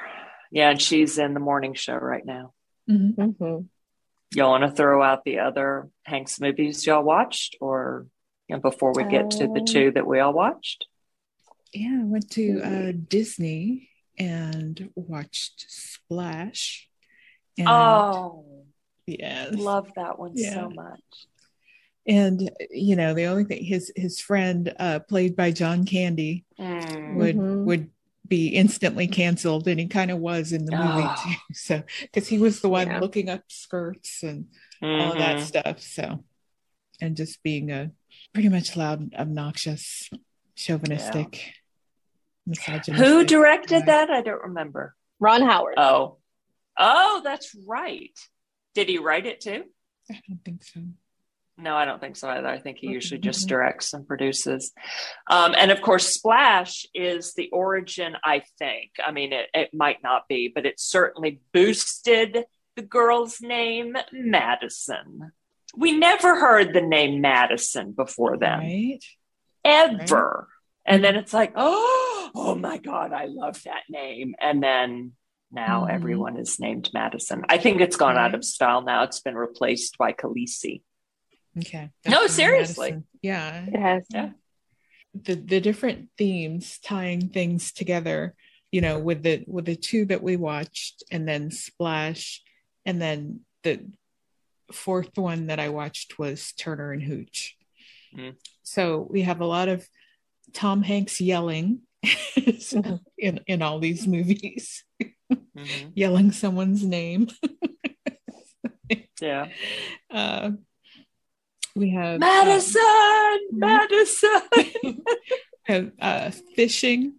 Yeah, and she's in the morning show right now. Mhm. mhm. Y'all want to throw out the other Hanks movies y'all watched, or you know, before we get to the Um, two that we all watched? Yeah. I went to uh, Disney and watched Splash. And, Oh, yes. love that one Yeah. so much. and you know the only thing his his friend uh played by john candy Mm. would Mhm. would be instantly canceled and he kind of was in the movie Oh. too so because he was the one Yeah. looking up skirts and all that Mhm. stuff so and just being a pretty much loud obnoxious chauvinistic misogynistic Who directed guy. that? I don't remember. Ron Howard. Oh, oh, that's right. Did he write it too? i don't think so No, I don't think so either. I think he usually just directs and produces. Um, and of course, Splash is the origin, I think. I mean, it, it might not be, but it certainly boosted the girl's name, Madison. We never heard the name Madison before then, right ever. And then it's like, oh, oh my God, I love that name. And then now Mhm. everyone is named Madison. I think it's gone out of style now. It's been replaced by Khaleesi. Okay No, seriously. Madison. yeah It has. Yeah. the the different themes tying things together you know with the with the two that we watched and then splash and then the fourth one that i watched was turner and hooch Mm. so we have a lot of tom hanks yelling in in all these movies Mhm. yelling someone's name Yeah. uh we have um, Madison, Madison. have uh, fishing,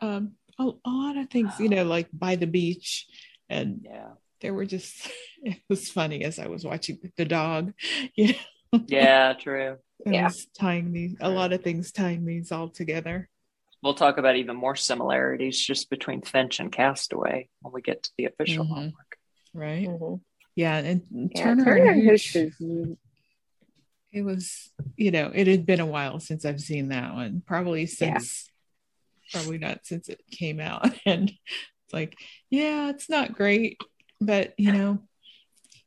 um, a, a lot of things, you know, like by the beach. And yeah. there were just, it was funny as I was watching the dog, you know, Yeah, true. I Yeah. tying these, a lot of things tying these all together. We'll talk about even more similarities just between Finch and Castaway when we get to the official Mhm. homework. Right. Mhm. Yeah. And Yeah, Turner, Turner and and Hooch, Hooch is it was, you know, it had been a while since I've seen that one, probably since, probably not since it came out. And it's like, yeah, it's not great, but, you know,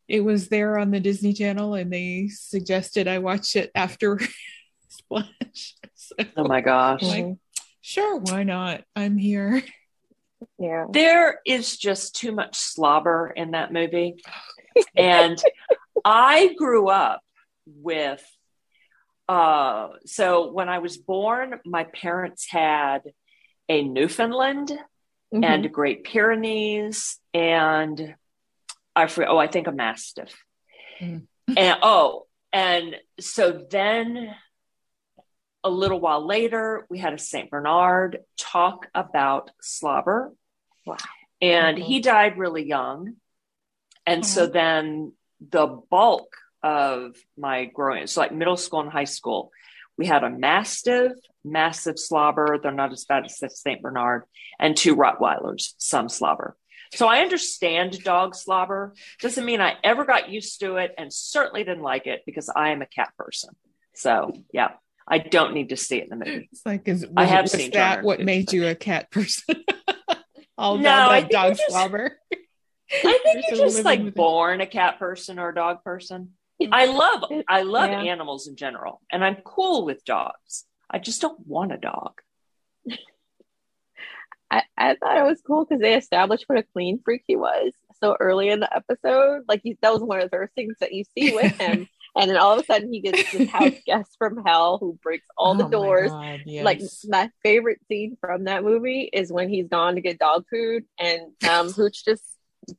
it was there on the Disney Channel and they suggested I watch it after Splash. So, Oh my gosh. Like- sure, why not? I'm here. yeah. There is just too much slobber in that movie. and I grew up with uh so when I was born, my parents had a Newfoundland Mhm. and a Great Pyrenees and I forget oh I think a Mastiff. Mm. And oh, and so then a little while later we had a Saint Bernard talk about slobber. Wow. And Mhm. he died really young. And so then the bulk of my growing, so like middle school and high school, we had a mastiff, massive slobber. They're not as bad as the St. Bernard, and two Rottweilers, some slobber. So I understand dog slobber. Doesn't mean I ever got used to it and certainly didn't like it because I am a cat person. So yeah, I don't need to see it in the movie. It's like, is, I have seen that Turner what made you a cat person? all No, about I that think dog just- slobber. I think You're you're just like born a cat person or a dog person. I love I love Yeah. animals in general, and I'm cool with dogs. I just don't want a dog. I, I thought it was cool because they established what a clean freak he was so early in the episode. Like he, that was one of the first things that you see with him, and then all of a sudden he gets this house guest from hell who breaks all the Oh my doors. God, Like my favorite scene from that movie is when he's gone to get dog food, and um, Hooch just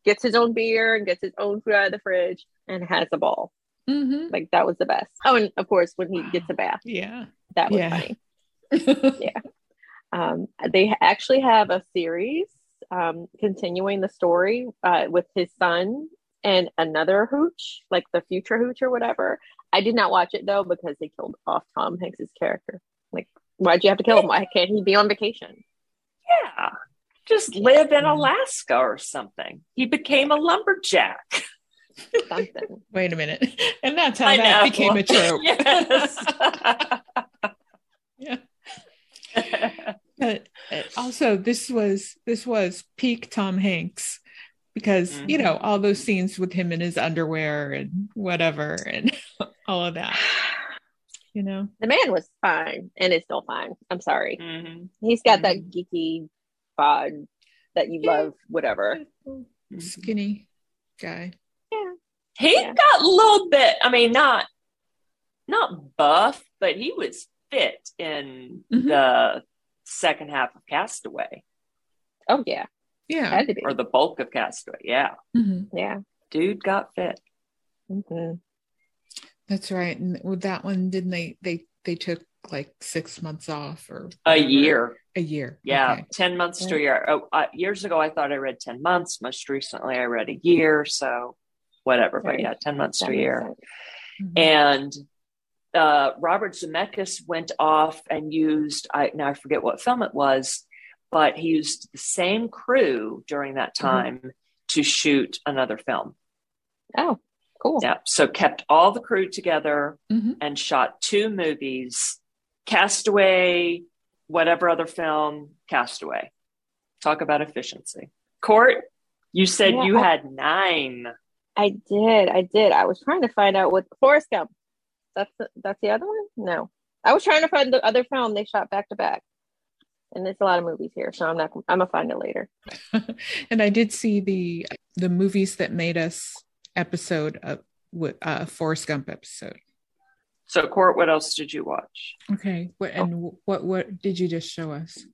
gets his own beer and gets his own food out of the fridge and has a ball. Mhm. Like that was the best. Oh, and of course when he gets a bath, Yeah. that was Yeah. funny. Yeah. Um, they actually have a series um, continuing the story uh, with his son and another hooch, like the future hooch or whatever. I did not watch it though because they killed off Tom Hanks's character. Like, why'd you have to kill him? Why can't he be on vacation? Yeah. Just live in Alaska or something. He became a lumberjack. Something. Wait a minute. And that's how I that know. became a trope. Yes. yeah. But uh, also this was this was peak Tom Hanks because you Mhm. know all those scenes with him in his underwear and whatever and all of that, you know. The man was fine and is still fine. I'm sorry. Mhm. He's got that geeky bod that you Yeah. love, whatever. Skinny guy. Yeah. He Yeah. got a little bit, I mean, not not buff, but he was fit in Mhm. the second half of Castaway Oh yeah. Yeah. Had to be. or the bulk of Castaway. Yeah. Mhm. Yeah. Dude got fit. hmm That's right. And with that one, didn't they they they took like six months off or A whatever. year. A year. Yeah. Okay. 10 months to a year. Oh, uh, years ago, I thought I read 10 months. Most recently, I read a year. So whatever. But yeah, 10 months to a year. Mhm. and uh, Robert Zemeckis went off and used I now I forget what film it was, but he used the same crew during that Mm-hmm. time to shoot another film. Oh, cool. Yeah, so kept all the crew together Mhm. and shot two movies: Castaway, whatever other film, Castaway. Talk about efficiency. Cort, you said Yeah, you I- had nine. I did. I did. I was trying to find out what Forrest Gump. That's the, that's the other one. No. I was trying to find the other film they shot back to back. And there's a lot of movies here, so I'm not I'm gonna find it later. and I did see the the movies that made us episode of with uh Forrest Gump episode. So, Cort, what else did you watch? Okay. What and what what did you just show us?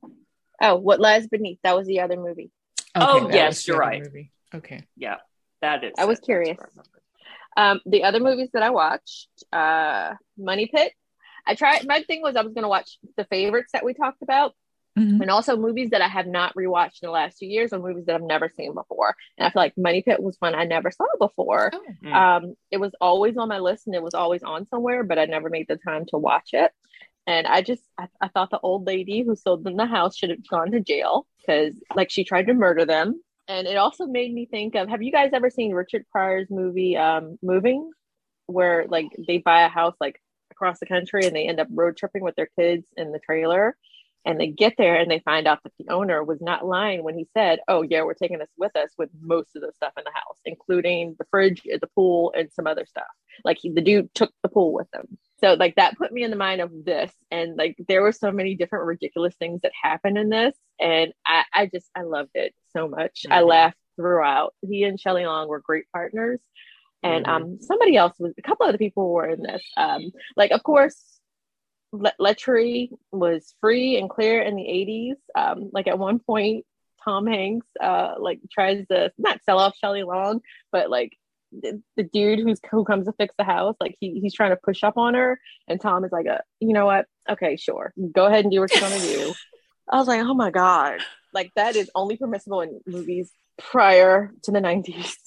Oh, what lies beneath? That was the other movie. Okay, Oh, yes, you're right. movie. Okay. Yeah, that is. I was it. Curious. I. Um, the other movies that I watched, uh, Money Pit. I tried. My thing was I was gonna watch the favorites that we talked about, Mhm. and also movies that I have not rewatched in the last two years, or movies that I've never seen before. And I feel like Money Pit was one I never saw before. Oh. Mm. Um, it was always on my list, and it was always on somewhere, but I never made the time to watch it. And I just, I, I thought the old lady who sold them the house should have gone to jail because, like, she tried to murder them. And it also made me think of Have you guys ever seen Richard Pryor's movie, um, Moving, where like they buy a house like across the country and they end up road tripping with their kids in the trailer? And they get there and they find out that the owner was not lying when he said, Oh, yeah, we're taking this with us with most of the stuff in the house, including the fridge, the pool, and some other stuff. Like he, the dude took the pool with him. So, like, that put me in the mind of this. And like, there were so many different ridiculous things that happened in this. And I, I just, I loved it so much. I Mhm. laughed throughout. He and Shelley Long were great partners. And Mhm. um, somebody else was, a couple of other people were in this. Um, like, of course, Le- Letchery was free and clear in the 80s. Um, like at one point, Tom Hanks uh, like tries to not sell off Shelley Long, but like the, the dude who's who comes to fix the house, like he, he's trying to push up on her, and Tom is like, uh, you know what? Okay, sure, go ahead and do what you're gonna do. I was like, oh my god, like that is only permissible in movies prior to the 90s.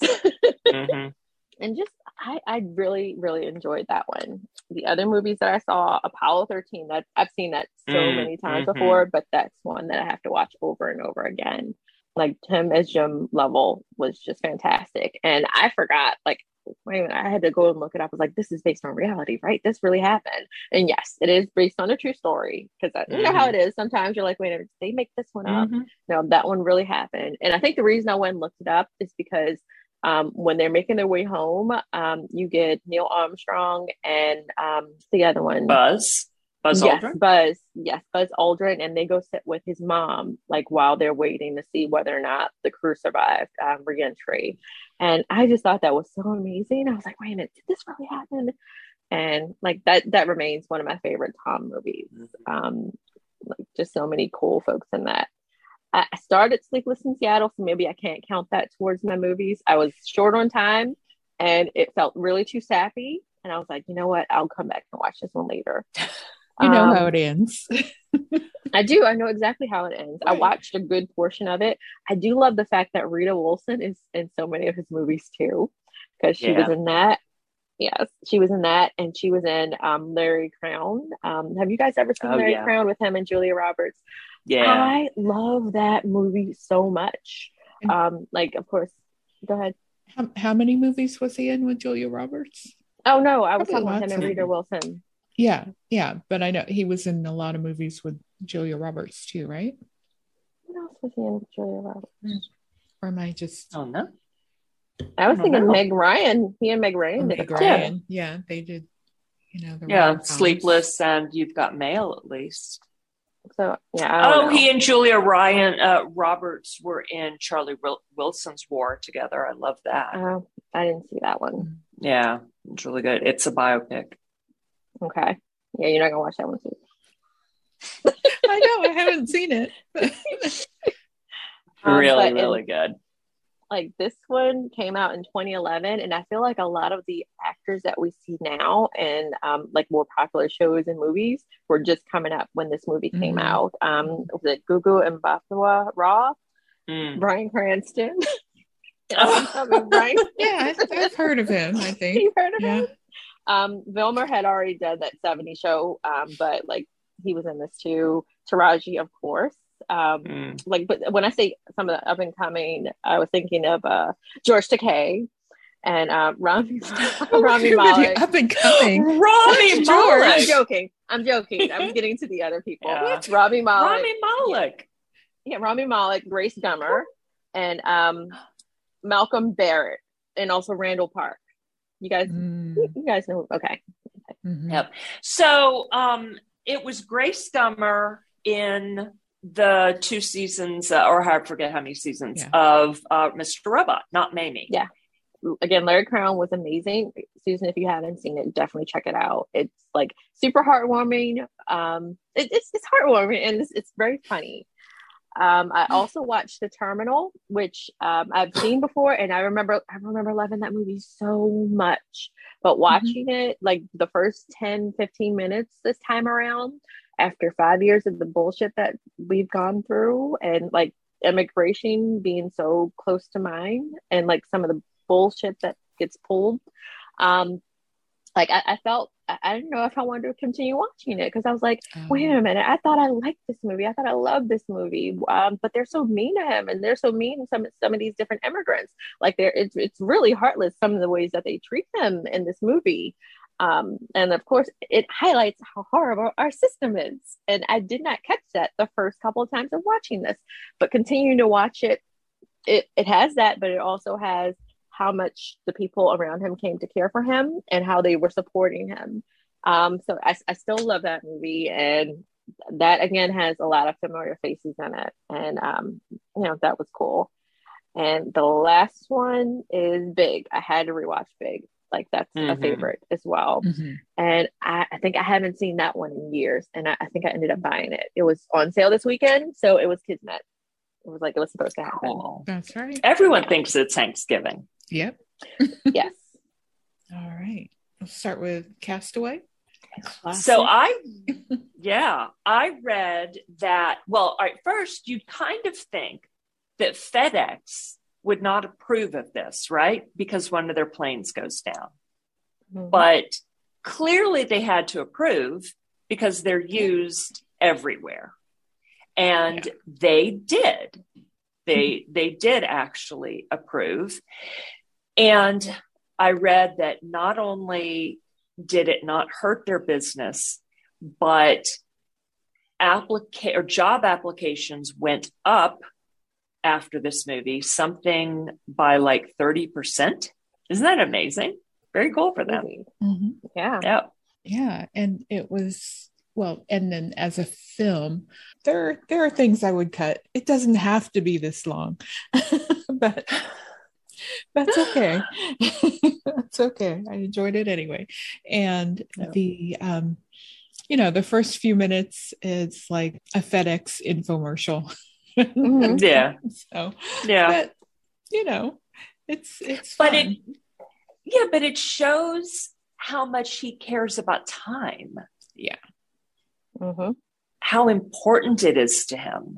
Mhm. and just I, I really really enjoyed that one the other movies that i saw apollo 13 that i've seen that so Mm, many times mhm. before but that's one that i have to watch over and over again like Tim as Jim Lovell was just fantastic and i forgot like wait a minute i had to go and look it up i was like this is based on reality right this really happened and yes it is based on a true story because you know how it is sometimes you're like wait a minute they make this one up Mhm. no, that one really happened. And I think the reason I went and looked it up is because um, when they're making their way home, um, you get Neil Armstrong and um, the other one. Buzz. Buzz yes, Aldrin. Buzz. Yes, Buzz Aldrin. And they go sit with his mom, like while they're waiting to see whether or not the crew survived um, reentry. And I just thought that was so amazing. I was like, wait a minute, did this really happen? And like that, that remains one of my favorite Tom movies um like just so many cool folks in that I I started Sleepless in Seattle, so maybe I can't count that towards my movies. I was short on time and it felt really too sappy. And I was like, you know what? I'll come back and watch this one later. You know Um, how it ends. I do. I know exactly how it ends. I watched a good portion of it. I do love the fact that Rita Wilson is in so many of his movies too, because she was in that. Yes, she was in that, and she was in um, Larry Crowne. Um, have you guys ever seen Oh, Larry yeah. Crowne with him and Julia Roberts? Yeah. I love that movie so much. Um, like, of course, go ahead. How, how many movies was he in with Julia Roberts? Oh no, I was Probably talking with him and Rita. Wilson. Yeah, yeah, but I know he was in a lot of movies with Julia Roberts too, right? What else was he in with Julia Roberts? Or am I just Oh no. I was I don't thinking know. Meg Ryan. He and Meg Ryan or did Meg. Ryan? Yeah, they did. You know, the Yeah. Sleepless and You've Got Mail at least. So yeah. Oh, know. he and Julia Ryan uh, Roberts were in Charlie Wil- Wilson's War together. I love that. Oh, I didn't see that one. yeah, it's really good. It's a biopic. Okay. Yeah, you're not gonna watch that one too. I know I haven't seen it. Um, really, but in- really good. Like this one came out in 2011, and I feel like a lot of the actors that we see now and um, like more popular shows and movies were just coming up when this movie came Mhm. out. Um, was it Gugu Mbatha-Raw? Mm. Bryan Cranston. Oh. I mean, Bryan, yeah, I, I've heard of him. I think. you heard of Yeah. him? Um, Wilmer had already done that 70 show, um, but like he was in this too. Taraji, of course. Um, Mm. like, but when I say some of the up and coming, I was thinking of uh, George Takei and uh, Rami Rami Everybody Malek. up and coming. Rami George. I'm joking. I'm joking. I'm getting to the other people. Yeah. Rami Malek. Rami Malek. yeah, Rami Malek, Grace Gummer, and um, Malcolm Barrett, and also Randall Park. You guys, Mm, you guys know. Okay, mhm. Yep. So, um, it was Grace Gummer in the two seasons, uh, or I forget how many seasons Yeah. of uh, Mr. Robot, not Mamie. Yeah. again, Larry Crowne was amazing. Susan, if you haven't seen it, definitely check it out. It's like super heartwarming. Um, it, it's it's heartwarming and it's, it's very funny. Um, I also watched The Terminal, which um, I've seen before, and I remember I remember loving that movie so much. But watching it, like the first 10, 15 minutes this time around, after five years of the bullshit that we've gone through, and like immigration being so close to mine, and like some of the bullshit that gets pulled, um, like I, I felt I, I didn't know if I wanted to continue watching it because I was like, wait a minute, I thought I liked this movie. I thought I loved this movie. Um, but they're so mean to him and they're so mean to some some of these different immigrants. Like they're it's it's really heartless some of the ways that they treat them in this movie. Um, and of course it highlights how horrible our system is. And I did not catch that the first couple of times of watching this, but continuing to watch it, it it has that, but it also has how much the people around him came to care for him and how they were supporting him. Um, so I, I still love that movie, and that again has a lot of familiar faces in it, and um, you know that was cool. And the last one is Big. I had to rewatch Big. Like that's a Mhm. favorite as well. Mhm. And I, I think I haven't seen that one in years, and I, I think I ended up buying it. It was on sale this weekend, so it was Kismet. It was like it was supposed to happen. Cool. That's right. Everyone thinks it's Thanksgiving. Yep. yes. All right. We'll start with Castaway. So I, yeah, I read that. Well, all right, first, you'd kind of think that FedEx would not approve of this, right? Because one of their planes goes down. Mhm. But clearly they had to approve because they're used everywhere. And they did. They they did actually approve. And I read that not only did it not hurt their business, but applica- or job applications went up after this movie, something by like 30%. Isn't that amazing? Very cool for them. Easy. Mhm. Yeah. Yeah. Yeah, and it was well, and then as a film, there there are things I would cut. It doesn't have to be this long, but that's okay. that's okay. I enjoyed it anyway, and Yeah. the um, you know, the first few minutes is like a FedEx infomercial. Mhm. Yeah. so, Yeah. but you know, it's it's But fun. it, yeah, but it shows how much he cares about time, Yeah. Mhm. how important it is to him.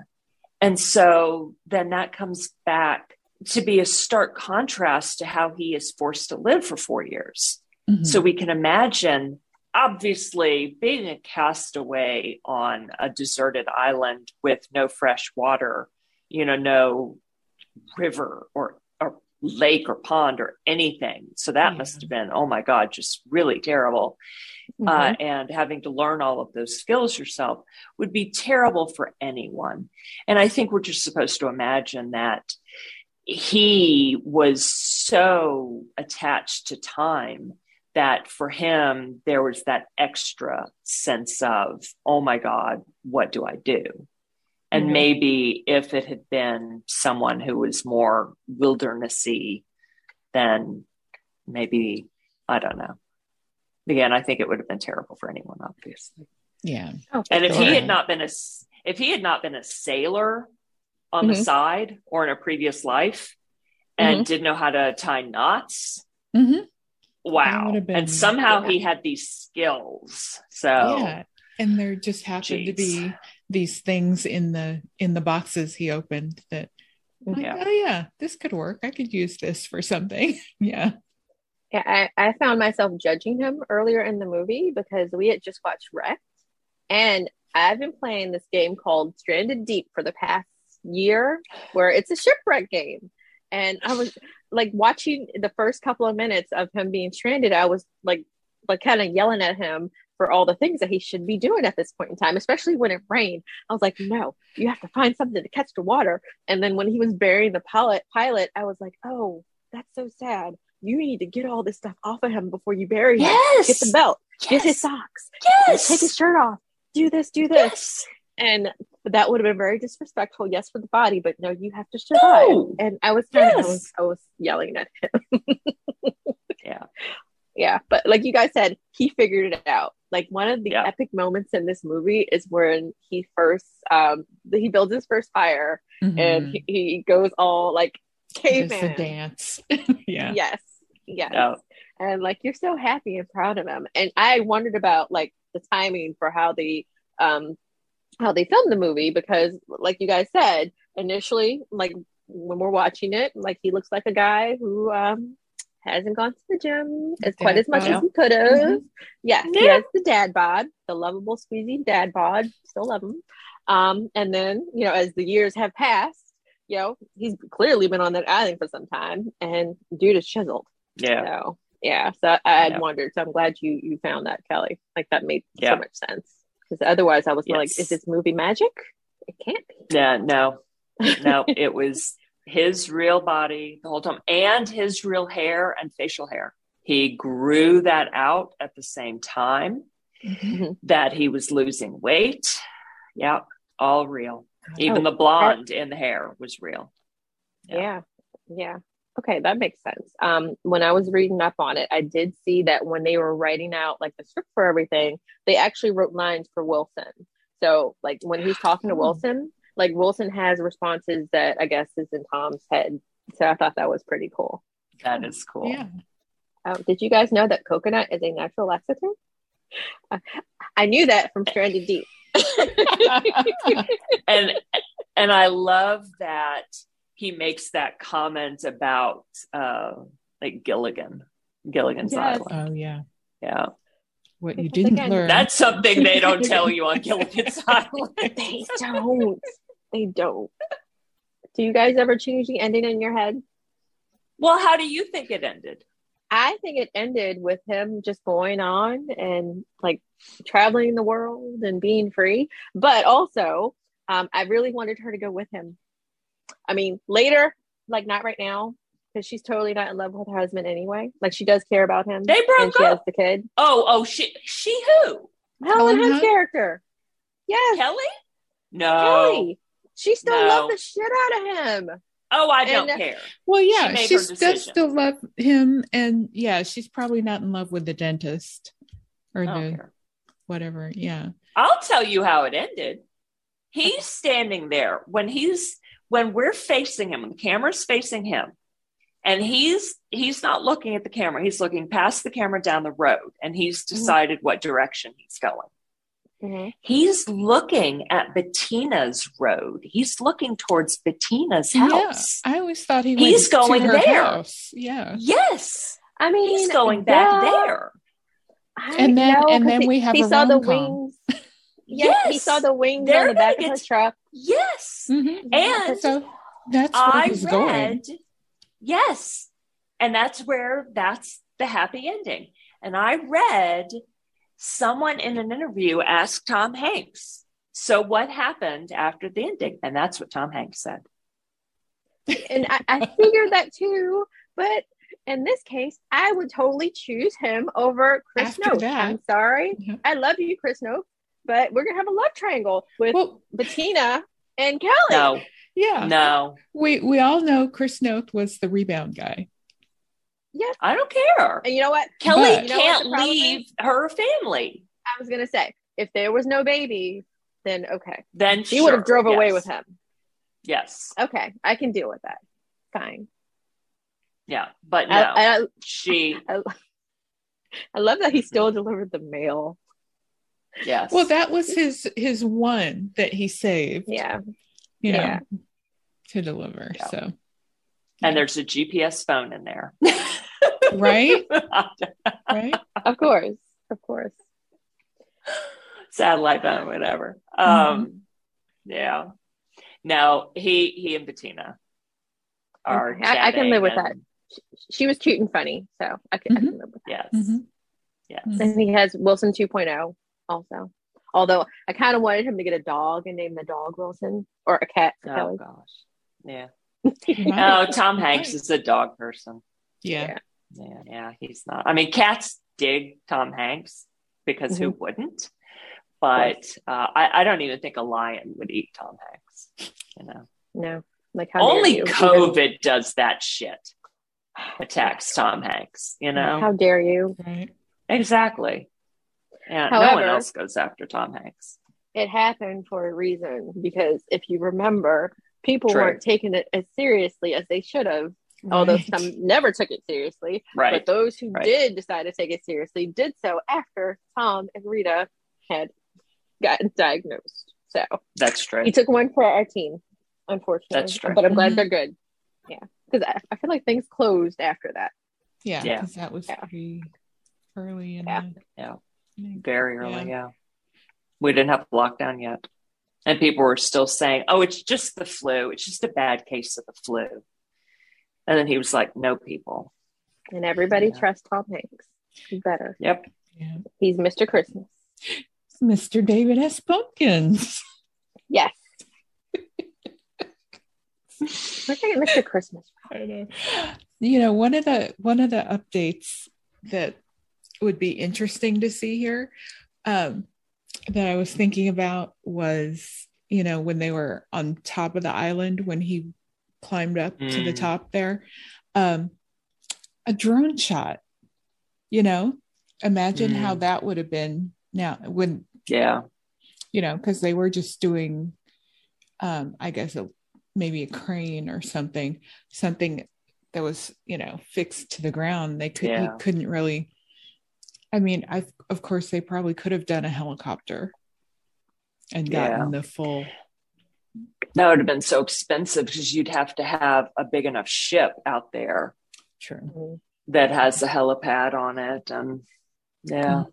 And so then that comes back to be a stark contrast to how he is forced to live for four years. Mhm. So we can imagine, obviously, being a castaway on a deserted island with no fresh water, you know, no river or, or lake or pond or anything. So that Yeah. must have been, oh my God, just really terrible. Uh, and having to learn all of those skills yourself would be terrible for anyone. And I think we're just supposed to imagine that he was so attached to time that for him there was that extra sense of oh my god what do i do and Mhm. maybe if it had been someone who was more wildernessy then maybe i don't know again i think it would have been terrible for anyone obviously yeah. Oh, and if Sure. he had not been a s- if he had not been a sailor on the Mhm. side or in a previous life and didn't know how to tie knots. Mhm. wow. been- and somehow yeah. he had these skills. So yeah. And there just happened to be these things in the in the boxes he opened that like, Yeah. oh yeah this could work. I could use this for something. Yeah. Yeah, I, I found myself judging him earlier in the movie because we had just watched Wrecked, and I've been playing this game called Stranded Deep for the past year, where it's a shipwreck game. And I was like watching the first couple of minutes of him being stranded. I was like, like kind of yelling at him for all the things that he should be doing at this point in time, especially when it rained. I was like, no, you have to find something to catch the water. And then when he was burying the pilot, pilot, I was like, oh, that's so sad. You need to get all this stuff off of him before you bury him. yes Get the belt. Yes! Get his socks. yes Take his shirt off. do this, do this. And that would have been very disrespectful, yes, for the body, but no, you have to survive. No. And I was kind Yes. I, was, I was yelling at him. Yeah. yeah. But like you guys said, he figured it out. Like one of the Yeah. epic moments in this movie is when he first, um, he builds his first fire and Mhm. he, he goes all like caveman. dance. yeah. Yes. Yes. Yeah. And like you're so happy and proud of him. And I wondered about like the timing for how the um how they filmed the movie because like you guys said, initially, like when we're watching it, like he looks like a guy who um hasn't gone to the gym as quite as much bod. as he could have. Mhm. Yes, he has the dad bod, the lovable squeezy dad bod. Still love him. Um, and then, you know, as the years have passed, you know, he's clearly been on that island for some time and dude is chiseled. Yeah. So yeah, so I had Yeah. wondered. So I'm glad you you found that, Kelly. Like that made Yeah. so much sense. Because otherwise, I was like, "Is this movie magic? It can't be." Yeah. No. No. it was his real body the whole time and his real hair and facial hair. He grew that out at the same time Mhm. that he was losing weight. Yeah. All real. Even Oh, the blonde in the hair was real. Yeah. yeah. yeah okay that makes sense um when i was reading up on it i did see that when they were writing out like the script for everything they actually wrote lines for wilson so like when he's talking to Oh. wilson like wilson has responses that i guess is in tom's head so i thought that was pretty cool That is cool. Yeah. um, did you guys know that coconut is a natural laxative Uh, i knew that from stranded deep and and I love that he makes that comment about uh like Gilligan, Gilligan's Yes. Island. Oh yeah. Yeah, What you didn't again, learn. that's something they don't tell you on Gilligan's Island. they don't they don't do you guys ever change the ending in your head Well, how do you think it ended? I think it ended with him just going on and like traveling the world and being free. But also, um, I really wanted her to go with him. I mean, later, like not right now, because she's totally not in love with her husband anyway. Like she does care about him. They broke and she has up. the kid. Oh, oh, she she who? Helen Hunt's Hunt? character. Yes, Kelly? No. Kelly. She still No. loved the shit out of him. Oh, I don't care. well, yeah, She she does decision. still love him, and yeah, she's probably not in love with the dentist or the care. whatever. Yeah. I'll tell you how it ended. He's standing there when he's when we're facing him, when the camera's facing him, and he's he's not looking at the camera. He's looking past the camera down the road, and he's decided what direction he's going. Mhm. He's looking at Bettina's road. He's looking towards Bettina's Yeah. house. I always thought he He's went going to her there. house. Yeah. Yes, I mean, he's going back yeah. there. I And then- know, and 'cause then he, we have he a saw the rom-com. wings. Yes, he saw the wings They're on the back gonna of his truck. Yes, Mhm. and So that's where I he's read, going. yes, and that's where that's the happy ending. And I read someone in an interview asked Tom Hanks, "So what happened after the ending?" And that's what Tom Hanks said. And I, I figured that too. But in this case, I would totally choose him over Chris After Noth. that. I'm sorry. Yeah. I love you, Chris Noth, but we're gonna have a love triangle with Well, Bettina and Kelly. No, yeah. no, We we all know Chris Noth was the rebound guy. Yes. I don't care. And you know what? Kelly But- You know can't the problem leave her family. I was gonna say, if there was no baby, then okay. Then She would have sure, drove away with him. Yes, Okay, I can deal with that. Fine. yeah, but no, I, I, she I, I love that he still delivered the mail. Yes. Well, that was his his one that he saved. Yeah. You know, Yeah. to deliver. Yeah. So and there's a GPS phone in there. right, right. Of course. Of course. satellite phone, whatever. Um, yeah. Now he he and Bettina are. Okay, I- I can live with that. She was cute and funny, so I can, I Mm-hmm. can live with that. and- Yes. Mhm. Yes. And he has Wilson 2.0 also. Although I kind of wanted him to get a dog and name the dog Wilson or a cat. Oh Kelly. gosh. Yeah. Right. Oh, Tom Hanks is a dog person. Yeah. Yeah, yeah, he's not. I mean, cats dig Tom Hanks because who Mm-hmm. wouldn't? but uh, I, I don't even think a lion would eat Tom Hanks. You know, No, like how only you. COVID does that shit. Attacks Tom Hanks. You know, How dare you? Exactly. Yeah, no one else goes after Tom Hanks. It happened for a reason because if you remember, people True. weren't taking it as seriously as they should have. Although some never took it seriously, Right. but those who Right. did decide to take it seriously did so after Tom and Rita had gotten diagnosed. So That's true. he took one for our team, unfortunately. That's true. But I'm glad they're mm-hmm. good. Yeah, because I, I feel like things closed after that. Yeah, Yeah. because that was Yeah. pretty early in Yeah. the Yeah. Thing. Very early, Yeah. yeah. We didn't have lockdown yet. And people were still saying, oh, it's just the flu. It's just a bad case of the flu. And then he was like, no, people. And everybody Yeah. trusts Tom Hanks. He's better. Yep. Yeah. He's Mr. Christmas. Mr. David S. Pumpkins. Yes. Where'd I get Mr. Christmas? I know. You know, one of the one of the updates that would be interesting to see here, um, that I was thinking about was, you know, when they were on top of the island when he climbed up to the Mm. top there, um, a drone shot. You know, imagine how Mm. that would have been now when Yeah. you know, because they were just doing, um, I guess, a, maybe a crane or something, something that was, you know, fixed to the ground. They could, Yeah. he couldn't really. I mean, I of course they probably could have done a helicopter and gotten the full. That would have been so expensive because you'd have to have a big enough ship out there True, that has a helipad on it. And yeah. Mm.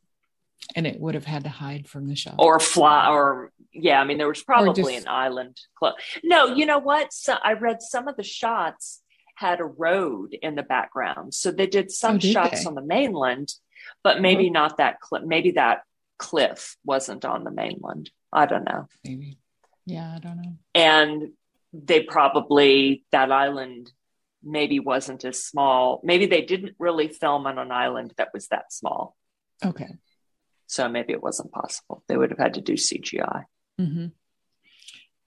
and it would have had to hide from the shot. or fly or yeah i mean there was probably just- an island close no you know what so i read some of the shots had a road in the background so they did some Oh, did shots they? On the mainland but maybe not that cliff maybe that cliff wasn't on the mainland. I don't know. Maybe, yeah, I don't know. and they probably that island maybe wasn't as small. Maybe they didn't really film on an island that was that small. Okay, so maybe it wasn't possible. They would have had to do cgi hmm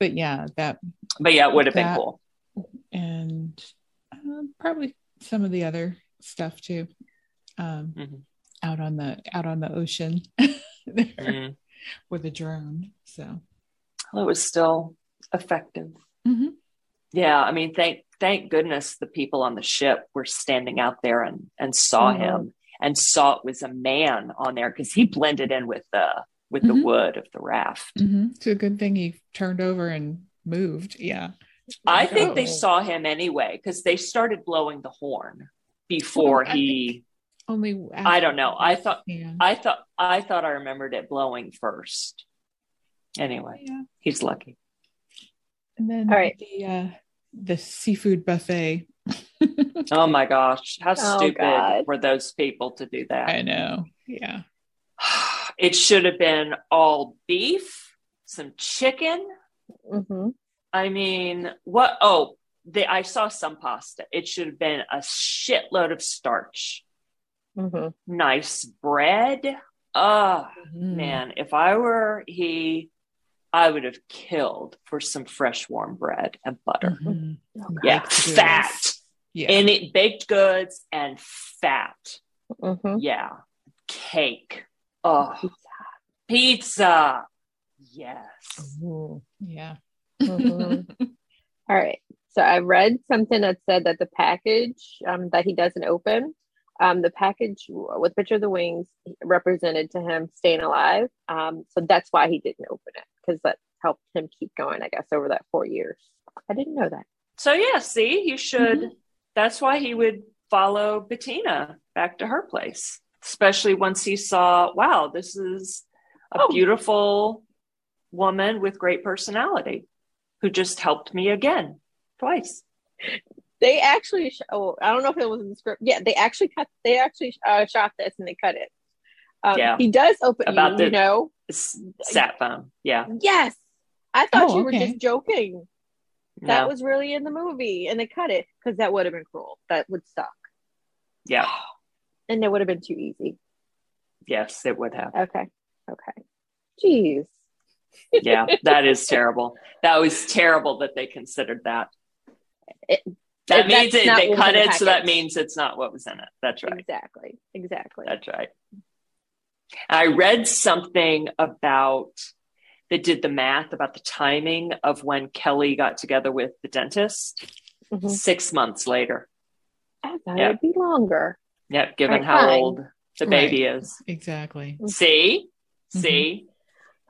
but yeah, that but yeah it would have been cool. and um, probably some of the other stuff too. Um, Mhm. Out on the out on the ocean there Mhm. with a drone so Well, it was still effective. Mhm. Yeah, I mean, thank thank goodness the people on the ship were standing out there and and saw Mhm. him and saw it was a man on there because he blended in with the with Mhm. the wood of the raft. Mhm. it's a good thing he turned over and moved yeah I think they Oh. saw him anyway because they started blowing the horn before Well, he. Only I don't know. I thought yeah. I thought I thought I remembered it blowing first. Anyway, yeah he's lucky. and then All right. the uh the seafood buffet Oh my gosh, how Oh, stupid God. were those people to do that? i know yeah It should have been all beef, some chicken. hmm I mean, what? Oh, they, I saw some pasta. It should have been a shitload of starch, hmm nice bread. Oh, Mm. man. If I were he, I would have killed for some fresh warm bread and butter. Mhm. Yeah, Baked fat. yeah And it baked goods and fat. hmm Yeah. Cake. Oh, pizza. Yes. yeah Mhm. All right. So I read something that said that the package um, that he doesn't open, um, the package with picture of the wings represented to him staying alive. Um, so that's why he didn't open it because that helped him keep going, I guess, over that four years. I didn't know that. So yeah, see, you should. Mhm. That's why he would follow Bettina back to her place, especially once he saw, wow, this is a Oh. beautiful woman with great personality who just helped me again twice. They actually, sh- oh, I don't know if it was in the script. Yeah, they actually cut. They actually uh, shot this and they cut it. Um, Yeah. he does open. About you, the- you know, sat phone. Yeah. yes. I thought Oh, you were just joking. That No. was really in the movie, and they cut it because that would have been cruel. That would suck, yeah. and it would have been too easy. Yes, it would have. Okay, okay. Jeez. yeah, that is terrible. That was terrible that they considered that. It- that it- means it, they cut in the it, so that means it's not what was in it. That's right. Exactly. Exactly. That's right. I read something about that did the math about the timing of when Kelly got together with the dentist Mhm. six months later. I thought Yeah. it'd be longer. Yep, given Right, how fine. old the Right. baby is. Exactly. See? Mhm. See?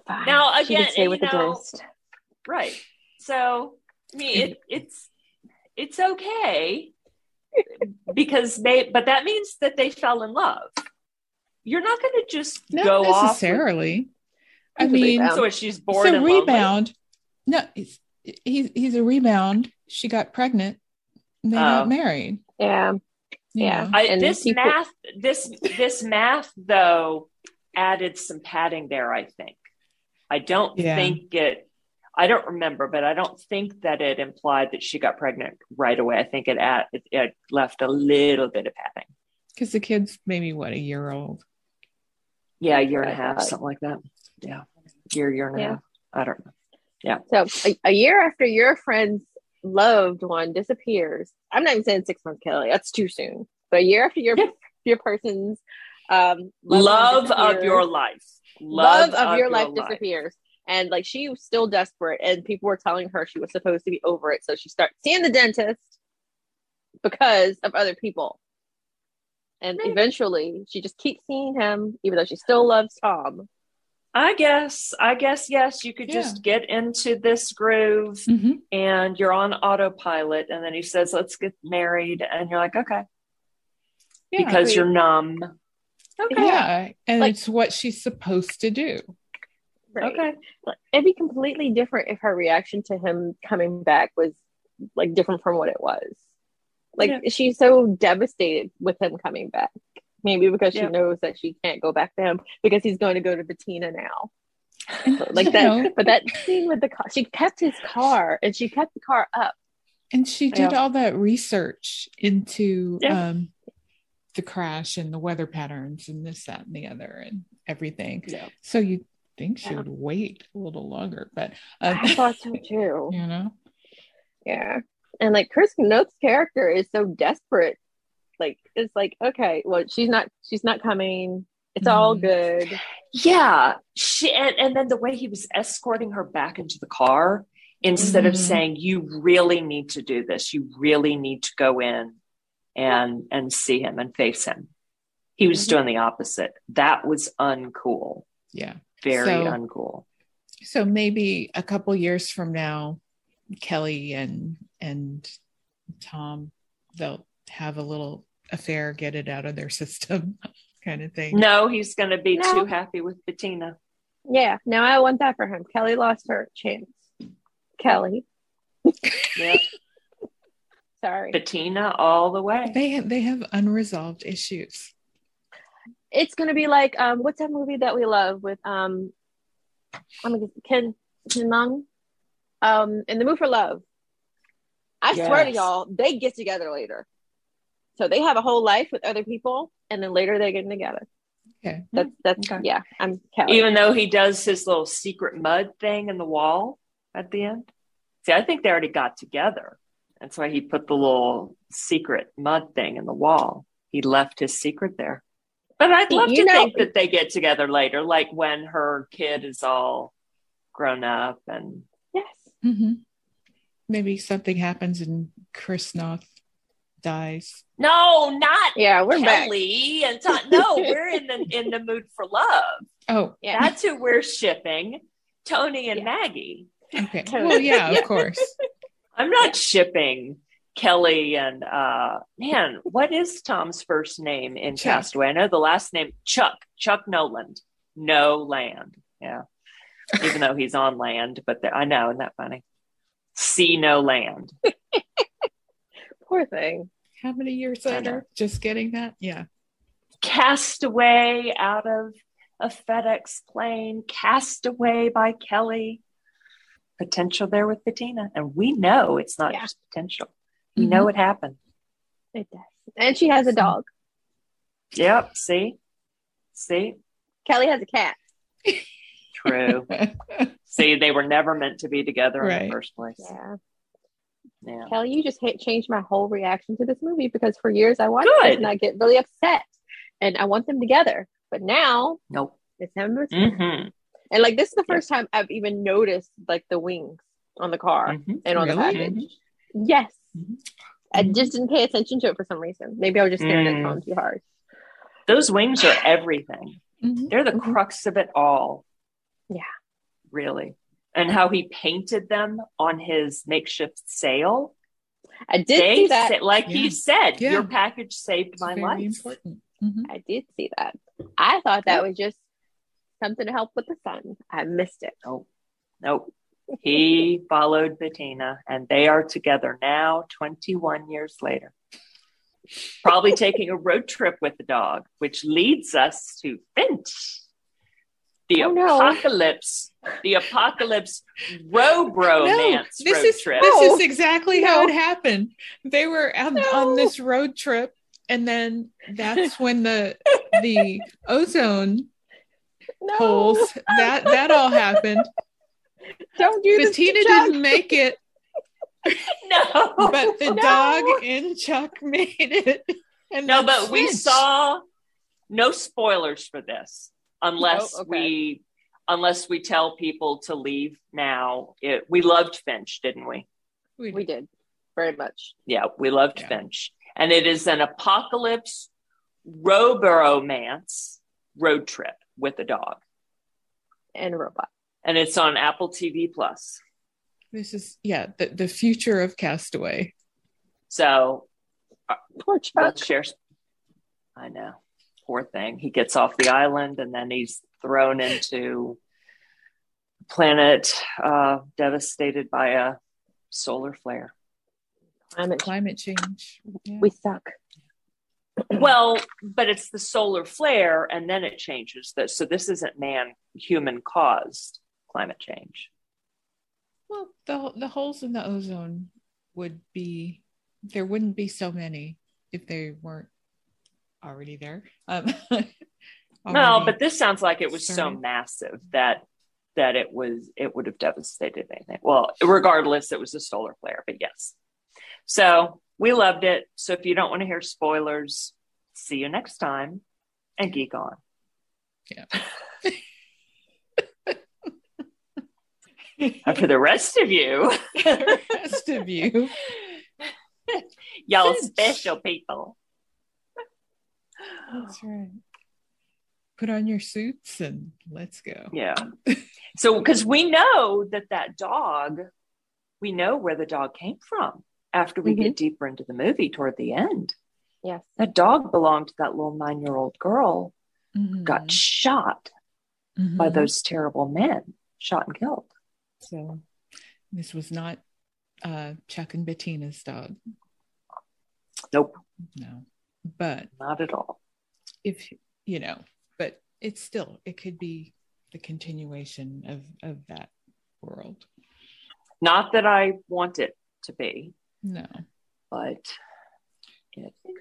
Fine. Now, she again, could stay you with the know- dentist. Right. So, I mean, it, it's it's okay because they, but that means that they fell in love. You're not going to just Not go off. necessarily. I mean, rebound. So is she's it's bored a and lonely? rebound. No, he's, he's he's a rebound. She got pregnant. And they Oh. got married. Yeah. you Yeah. I, And this people- math, this this math though added some padding there. I think. I don't Yeah. think it. I don't remember, but I don't think that it implied that she got pregnant right away. I think it at it, it left a little bit of padding. because the kid's maybe what a year old. Yeah, a year and a half, something like that. Yeah, year, year and a Yeah. half. I don't know. Yeah. So a, a year after your friend's loved one disappears, I'm not even saying six months, Kelly. That's too soon. But a year after your Yeah. your person's um, loved Love of your life. love, of, your life disappears. And like she was still desperate, and people were telling her she was supposed to be over it. So she starts seeing the dentist because of other people. And Maybe. eventually she just keeps seeing him, even though she still loves Tom. I guess. I guess yes. You could Yeah. just get into this groove, Mhm. and you're on autopilot. And then he says, "Let's get married," and you're like, "Okay," Yeah. because Sweet. you're numb. Okay. yeah, and Like- it's what she's supposed to do. Okay. It'd be completely different if her reaction to him coming back was like different from what it was. Like Yeah. she's so devastated with him coming back. Maybe because she Yeah. knows that she can't go back to him because he's going to go to Bettina now. Like that, know, but that scene with the car, she kept his car and she kept the car up. and she did all that research into Yeah. um, the crash and the weather patterns and this, that, and the other, and everything. Yeah. So you think she Yeah. would wait a little longer, but um, I thought so too. you know, Yeah. And like Chris Noth's character is so desperate. Like it's like, okay, well, she's not she's not coming. It's all Mhm. good. Yeah. She and, and then the way he was escorting her back into the car, instead of Mhm. saying, You really need to do this, you really need to go in and and see him and face him. He was Mhm. doing the opposite. That was uncool. yeah. Very So- uncool. So maybe a couple years from now, Kelly and and Tom they'll have a little affair, get it out of their system, kind of thing. No, he's gonna be No. too happy with Bettina. Yeah. Now I want that for him. Kelly lost her chance. Kelly. Yeah. Sorry. Bettina all the way. They have, they have unresolved issues. It's gonna be like um what's that movie that we love with um I'm gonna Ken Ken Mung? Um in the mood for love. I swear to y'all, they get together later. So they have a whole life with other people and then later they're getting together. Okay. That's that's Okay. yeah, I'm Kelly. Even though he does his little secret mud thing in the wall at the end. See, I think they already got together. That's why he put the little secret mud thing in the wall. He left his secret there. But I'd love You to know- think that they get together later, like when her kid is all grown up and yes. hmm Maybe something happens and Chris Noth dies. no, not Yeah, we're back. Kelly and Tom. No, we're in the in the mood for love. Oh, Yeah. That's who we're shipping. Tony and Yeah. Maggie. okay. Well, yeah, Yeah. of course. I'm not shipping Kelly and uh man, what is Tom's first name in Chuck. Castaway? I know the last name Chuck, Chuck Noland. No land. Yeah. Even though he's on land, but there, I know, isn't that funny? See no land. Poor thing. How many years later? Just getting that? Yeah. Cast away out of a FedEx plane, cast away by Kelly. Potential there with Bettina. And we know it's not Yeah. just potential. We know it happened. It does. And she has a dog. Yep. See? See? Kelly has a cat. True. See, they were never meant to be together in the first place. Yeah. Yeah. Kelly, you just hit, changed my whole reaction to this movie because for years I watched Good. it and I get really upset and I want them together. But now Nope. it's him versus hmm and like this is the first time I've even noticed like the wings on the car hmm and on the Really? package. Yes. I just didn't pay attention to it for some reason. Maybe I was just staring at Mm. the phone too hard. Those wings are everything. Mhm. They're the Mhm. crux of it all. Yeah. Really. And how he painted them on his makeshift sail. I did They see that. sa- like Yeah. he said, Yeah. your package saved It's my very life. important. Mhm. I did see that. I thought that was just something to help with the sun. I missed it. Nope. Nope. He followed Bettina and they are together now, 21 years later. Probably taking a road trip with the dog, which leads us to Finch. The Oh, no. apocalypse, the apocalypse road romance this road is trip. this is exactly how it happened. They were on, No. on this road trip, and then that's when the the ozone No, holes that that all happened. Don't do this. to Bettina Chuck. didn't make it, no, but the No. dog and Chuck made it. And no, that's but we saw no spoilers for this unless Oh, okay. we unless we tell people to leave now. It, we loved Finch, didn't we? We, We did very much. Yeah, we loved Yeah. Finch, and it is an apocalypse romance road trip with a dog, And a robot. And it's on Apple TV Plus. this is yeah the, the future of Castaway. So Poor Chuck. let's share. I know, poor thing. He gets off the island, and then he's thrown into a planet uh, devastated by a solar flare. Climate change. Climate change. Yeah. We suck. Well, but it's the solar flare, and then it changes. That so this isn't man human caused climate change. Well, the the holes in the ozone would be there wouldn't be so many if they weren't already there. Um, No, already- but this sounds like it was so massive that that it was it would have devastated anything. Well, regardless, it was a solar flare, but yes. So we loved it. So if you don't want to hear spoilers, see you next time and geek on. Yeah. And for the rest of you, the rest of you. y'all special people. That's right. Put on your suits and let's go. Yeah. So, because we know that that dog, we know where the dog came from after we get deeper into the movie toward the end. Yes. That dog belonged to that little nine year old girl, Mhm. got shot by Mhm. those terrible men, shot and killed. So this was not uh, Chuck and Bettina's dog. Nope, No. But not at all. if you know, but it's still it could be the continuation of of that world. Not that I want it to be, No. but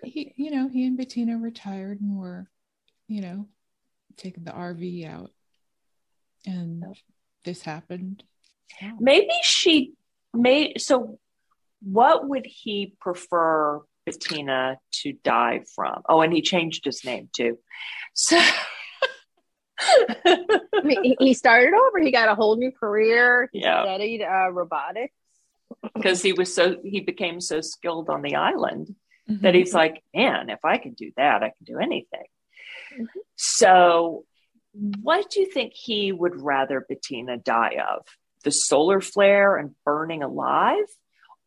He be. you know, he and Bettina retired and were, you know, taking the RV out. And Yep. this happened. Yeah. Maybe she may. So, what would he prefer Bettina to die from? Oh, and he changed his name too. So, I mean, he- started over. He got a whole new career. He Yeah. studied uh, robotics. because he was so he became so skilled on the island that he's like, man, if I can do that, I can do anything. Mhm. So, what do you think he would rather Bettina die of? The solar flare and burning alive,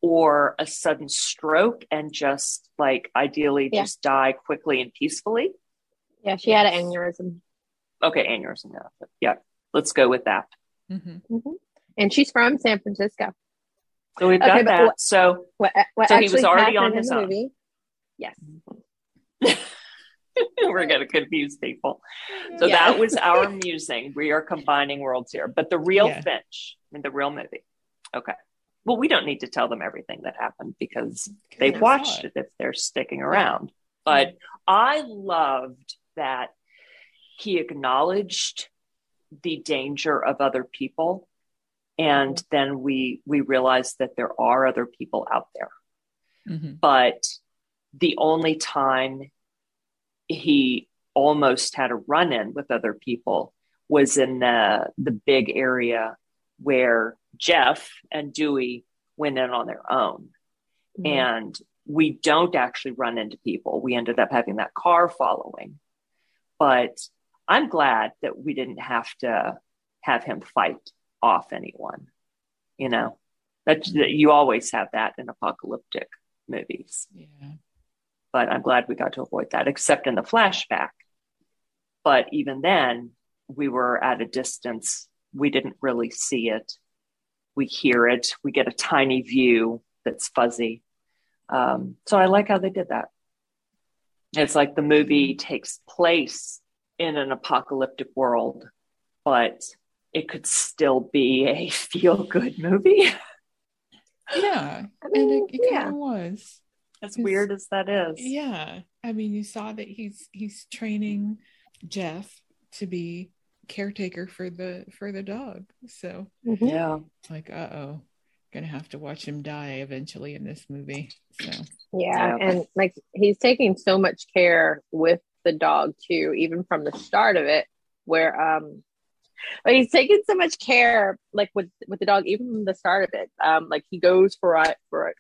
or a sudden stroke and just like ideally Yeah. just die quickly and peacefully? Yeah, she had an aneurysm. Okay, aneurysm. Yeah, yeah. Let's go with that. Mhm. Mhm. And she's from San Francisco. So we've Okay, got but that. what- so What, what So he was already on his own. movie? Yes. we're going to confuse people. So Yeah. that was our musing. We are combining worlds here, but the real Yeah. Finch, I mean, the real movie. Okay. Well, we don't need to tell them everything that happened because they've watched it if they're sticking around. But I loved that he acknowledged the danger of other people and then we we realized that there are other people out there Mhm. but the only time he almost had a run in with other people was in the the big area where Jeff and Dewey went in on their own. Mm-hmm. And we don't actually run into people. We ended up having that car following. But i'm glad that we didn't have to have him fight off anyone you know? That you always have that in apocalyptic movies. Yeah. But I'm glad we got to avoid that, except in the flashback. But even then, we were at a distance. We didn't really see it. We hear it. We get a tiny view that's fuzzy. Um, so I like how they did that. It's like the movie takes place in an apocalyptic world, but it could still be a feel good movie. Yeah. I And it, it yeah. kind of was. As weird as that is. Yeah. I mean, you saw that he's he's training Jeff to be caretaker for the for the dog. So Mhm. Yeah. like, uh oh, gonna have to watch him die eventually in this movie. So Yeah, Yeah. and like he's taking so much care with the dog too, even from the start of it, where um, like he's taking so much care, like with with the dog, even from the start of it. Um, like he goes for it for it.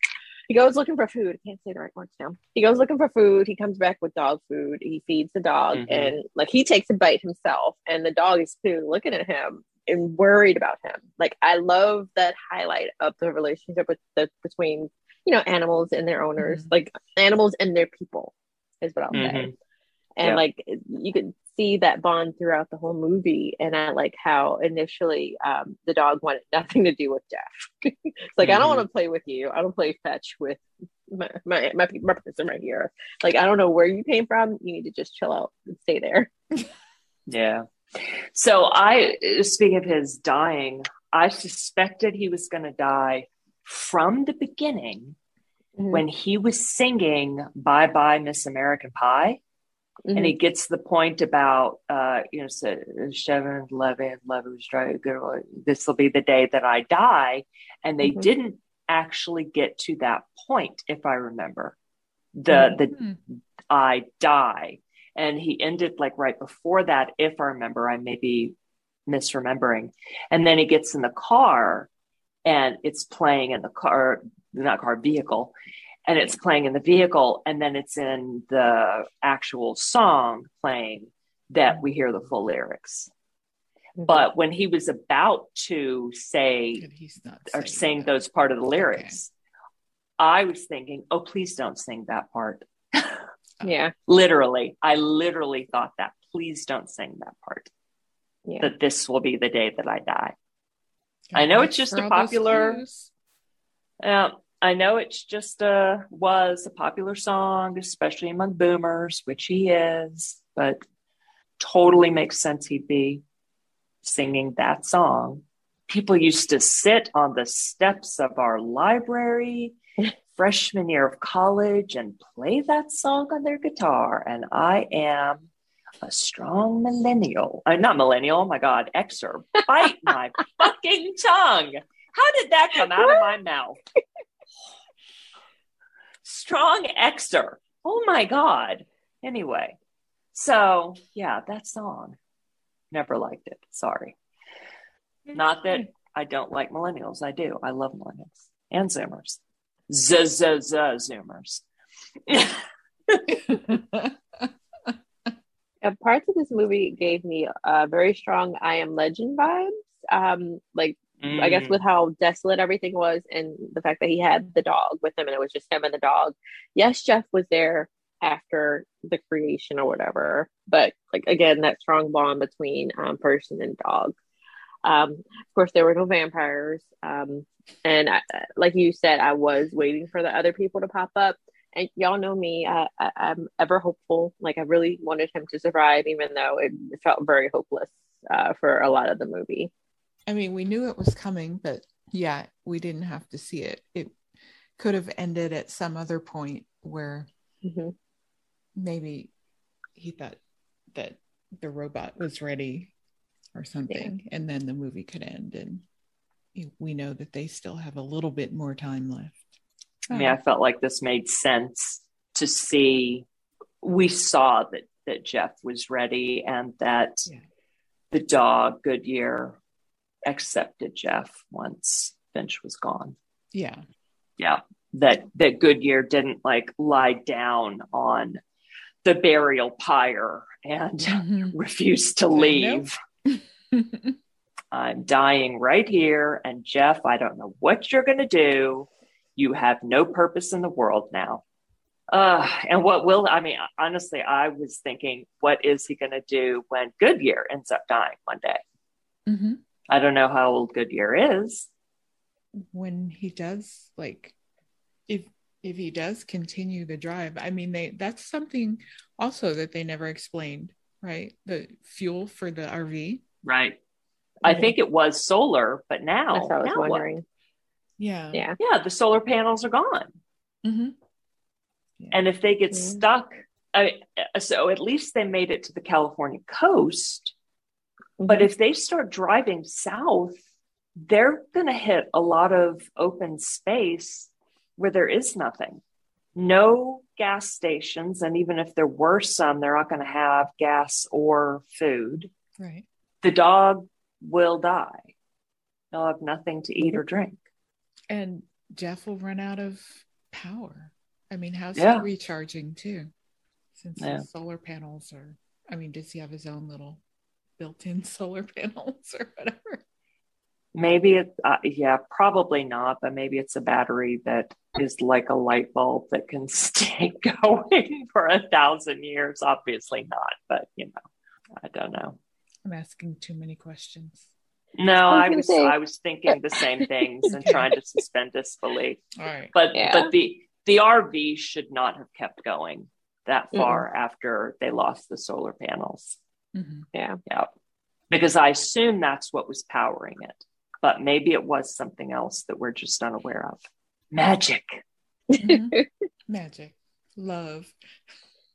He goes looking for food. I can't say the right words now. He goes looking for food. He comes back with dog food. He feeds the dog, Mhm. and like he takes a bite himself, and the dog is clearly looking at him and worried about him. Like I love that highlight of the relationship with the between you know animals and their owners, Mhm. like animals and their people, is what I'll say. Mhm. And Yeah. like you could see that bond throughout the whole movie. And I like how initially um, the dog wanted nothing to do with Jeff. it's like I don't Mhm. want to play with you. I don't play fetch with my my my, my person right here. Like I don't know where you came from. You need to just chill out and stay there. Yeah. So I, speaking of his dying, I suspected he was going to die from the beginning when he was singing "Bye Bye Miss American Pie," Mhm. and he gets the point about, uh, you know, so seven, eleven, eleven was dry. This will be the day that I die, and they Mhm. didn't actually get to that point, if I remember. The the hmm, I die. And he ended like right before that, if I remember, I may be misremembering. And then he gets in the car and it's playing in the car, not car, vehicle, and it's playing in the vehicle. And then it's in the actual song playing that we hear the full lyrics. Mhm. But when he was about to say he's not or sing that. those part of the lyrics, I was thinking, oh, please don't sing that part. yeah, literally i literally thought that please don't sing that part yeah. that this will be the day that i die Gotta I know it's just for a popular- clues. uh, i know it's just a was a popular song especially among boomers which he is but totally makes sense he'd be singing that song people used to sit on the steps of our library freshman year of college and play that song on their guitar. And I am a strong millennial. Uh, not millennial, oh my God, Xer. Bite my fucking tongue. How did that come out of my mouth? Strong Xer. Oh my God. Anyway, so yeah, that song. Never liked it. Sorry. Not that I don't like millennials. I do. I love millennials and Zoomers. Zoomers. Parts of this movie gave me uh, very strong I Am Legend vibes. Um, like I guess Mm. with how desolate everything was and the fact that he had the dog with him and it was just him and the dog. Yes, Jeff was there after the creation or whatever, but like again, that strong bond between um, person and dog. Um, of course, there were no vampires. Um, and I, like you said, I was waiting for the other people to pop up. And y'all know me, I, I, I'm ever hopeful. Like I really wanted him to survive, even though it felt very hopeless uh, for a lot of the movie. I mean, we knew it was coming, but yeah, we didn't have to see it. It could have ended at some other point where Mhm. maybe he thought that the robot was ready or something, and then the movie could end, and we know that they still have a little bit more time left. I mean, I felt like this made sense to see. We saw that that Jeff was ready, and that Yeah. the dog Goodyear accepted Jeff once Finch was gone. yeah, Yeah, that that Goodyear didn't like lie down on the burial pyre and Mhm. refuse to leave. I'm dying right here. And Jeff, I don't know what you're going to do. You have no purpose in the world now. Uh, and what will, I mean, honestly, I was thinking, what is he going to do when Goodyear ends up dying one day? Mhm. I don't know how old Goodyear is. when he does like if if he does continue the drive i mean they that's something also that they never explained right the fuel for the rv Right. I think it was solar, but now, That's what I was now what? wondering. yeah Yeah. Yeah, the solar panels are gone. hmm And if they get Mhm. stuck, I, so at least they made it to the California coast. But Mhm. if they start driving south, they're going to hit a lot of open space where there is nothing. No gas stations. And even if there were some, they're not going to have gas or food. right The dog will die. They'll have nothing to eat or drink. and jeff will run out of power i mean how's Yeah. he recharging too since Yeah. the solar panels are i mean does he have his own little built-in solar panels or whatever Maybe it's uh, yeah, probably not, but maybe it's a battery that is like a light bulb that can stay going for a thousand years. Obviously not, but you know, I don't know. i'm asking too many questions No, I was I was say- I was thinking the same things and trying to suspend disbelief. all right But Yeah. but the the RV should not have kept going that far after they lost the solar panels. Mhm. Yeah. Yeah. Because I assume that's what was powering it. But maybe it was something else that we're just unaware of. Magic. Mhm. magic love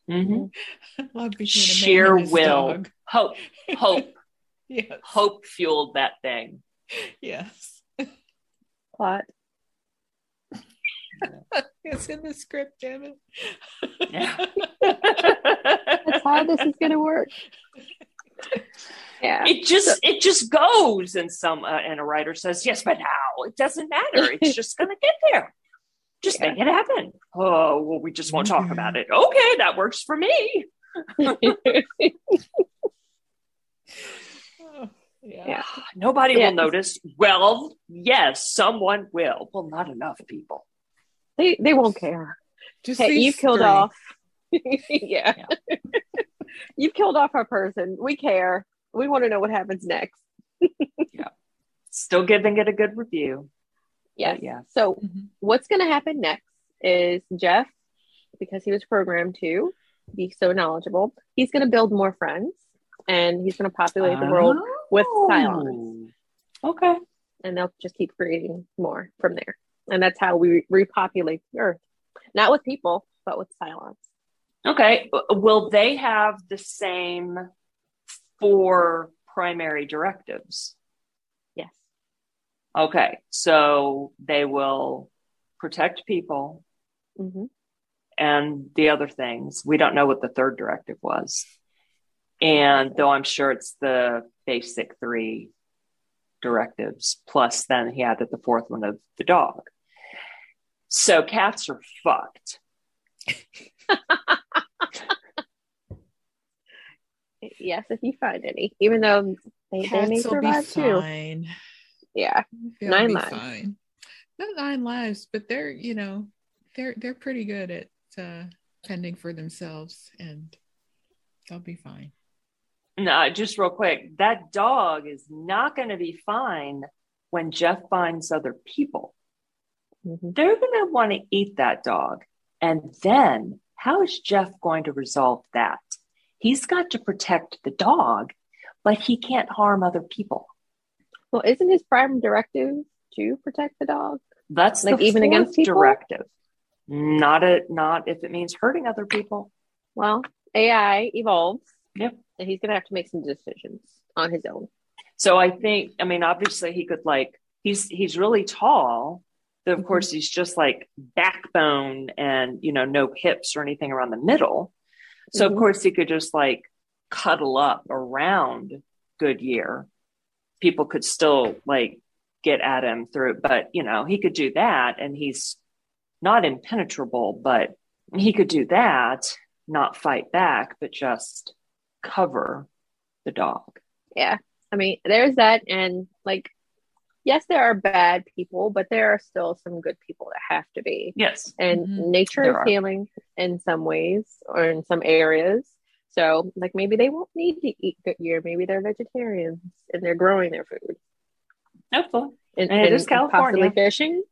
Mhm. love between a Sheer will. dog. Hope. Hope. yes Hope fueled that thing. yes Plot. it's in the script damn it Yeah. That's how this is going to work. Yeah. it just it just goes and some uh, and a writer says yes but now it doesn't matter it's just gonna get there just Yeah. make it happen oh well we just won't talk about it okay that works for me Oh, yeah. Yeah. nobody Yeah. will notice well yes someone will well not enough people they they won't care. just Hey, you've killed three. off. yeah. you've killed off our person. We care. We want to know what happens next. Yeah. Still giving it a good review Yes. Yeah. So Mhm. what's going to happen next is Jeff, because he was programmed to be so knowledgeable, he's going to build more friends and he's going to populate the world with Cylons. Oh, okay and they'll just keep creating more from there. And that's how we repopulate the earth. Not with people, but with Cylons. okay will they have the same four primary directives Yes. Okay, so they will protect people hmm and the other things. We don't know what the third directive was. And though I'm sure it's the basic three directives, plus then he added the fourth one of the dog. So cats are fucked. Yes, if you find any, even though they, they may Cats will be survive too. fine. Yeah. They'll Nine be lives. fine. Not nine lives, but they're you know they're they're pretty good at uh, fending for themselves, and they'll be fine. No, just real quick, that dog is not going to be fine when Jeff finds other people. Mhm. they're going to want to eat that dog. And then how is Jeff going to resolve that? He's got to protect the dog, but he can't harm other people. Well, isn't his prime directive to protect the dog? That's Like even against people? directive. Not a not if it means hurting other people. Well, AI evolves. Yep. And he's going to have to make some decisions on his own. So I think, I mean, obviously he could like he's he's really tall. But of course, he's just like backbone and you know no hips or anything around the middle. So Mhm. of course he could just like cuddle up around Goodyear. People could still like get at him through, but you know he could do that, and he's not impenetrable, but he could do that, not fight back, but just cover the dog. Yeah. I mean, there's that. And like, yes, there are bad people, but there are still some good people that have to be. Yes. And Mhm. nature There is are. healing in some ways or in some areas. So, like, maybe they won't need to eat Goodyear. Maybe they're vegetarians and they're growing their food. Hopefully. And, And it is California. Possibly fishing.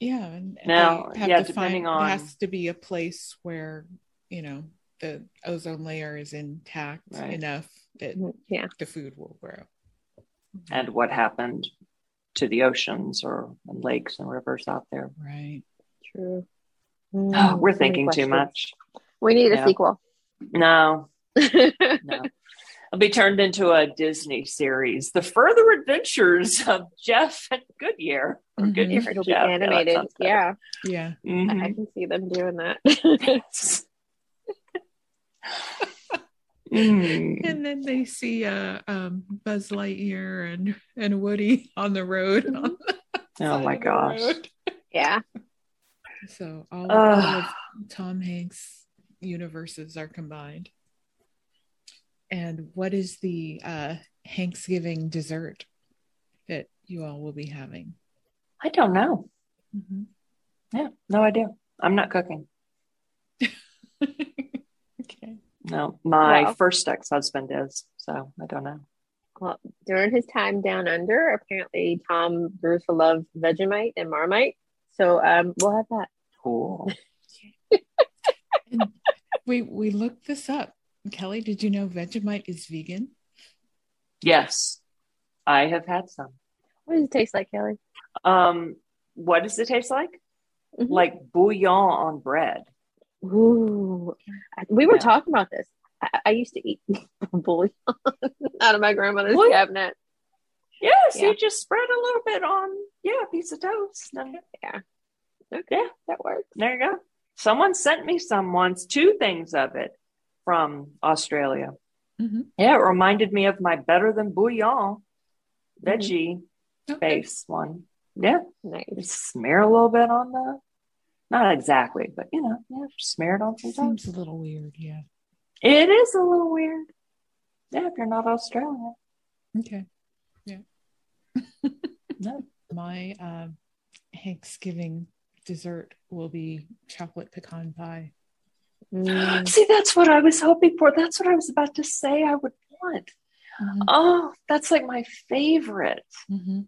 Yeah, and and Now, have yeah, to depending find, on- it has to be a place where you know the ozone layer is intact Right. enough that Mhm. Yeah. the food will grow. And what happened to the oceans or and lakes and rivers out there. right. True. Oh, Mm, we're so many thinking too much. We need a Yeah. sequel. No, no. It'll be turned into a Disney series, The Further Adventures of Jeff and Goodyear. Or Mhm. Goodyear and It'll be Jeff. Yeah, that animated. sounds better. Yeah. Yeah. Mhm. I can see them doing that. Mm. And then they see uh, um, Buzz Lightyear and and Woody on the road. on the Oh my gosh. yeah. So all, all Ugh. of Tom Hanks' universes are combined. And what is the uh, Hanksgiving dessert that you all will be having? I don't know. Mhm. Yeah, no idea. I'm not cooking. okay. No, my Wow. first ex husband is. So I don't know. Well, during his time down under, apparently Tom Bruce loved Vegemite and Marmite. So um, we'll have that. Cool. We we looked this up. Kelly, did you know Vegemite is vegan? yes, I have had some. What does it taste like, Kelly? Um, what does it taste like? Mhm. Like bouillon on bread. Ooh, we were Yeah. talking about this. I, I used to eat bouillon out of my grandmother's What? cabinet. Yes, Yeah. you just spread a little bit on, yeah, a piece of toast. And Okay, that works. there you go. Someone sent me some once, two things of it from Australia. Mhm. Yeah, it reminded me of my better than bouillon Mm-hmm. veggie Okay. base one. Yeah, Nice. smear a little bit on the, not exactly, but you know, yeah, smear it on some. Seems a little weird, yeah. It is a little weird. Yeah, if you're not Australian. Okay. Yeah. No. My um Thanksgiving dessert will be chocolate pecan pie. Mm, See, that's what I was hoping for. That's what I was about to say I would want. Oh, that's like my favorite. Mm-hmm.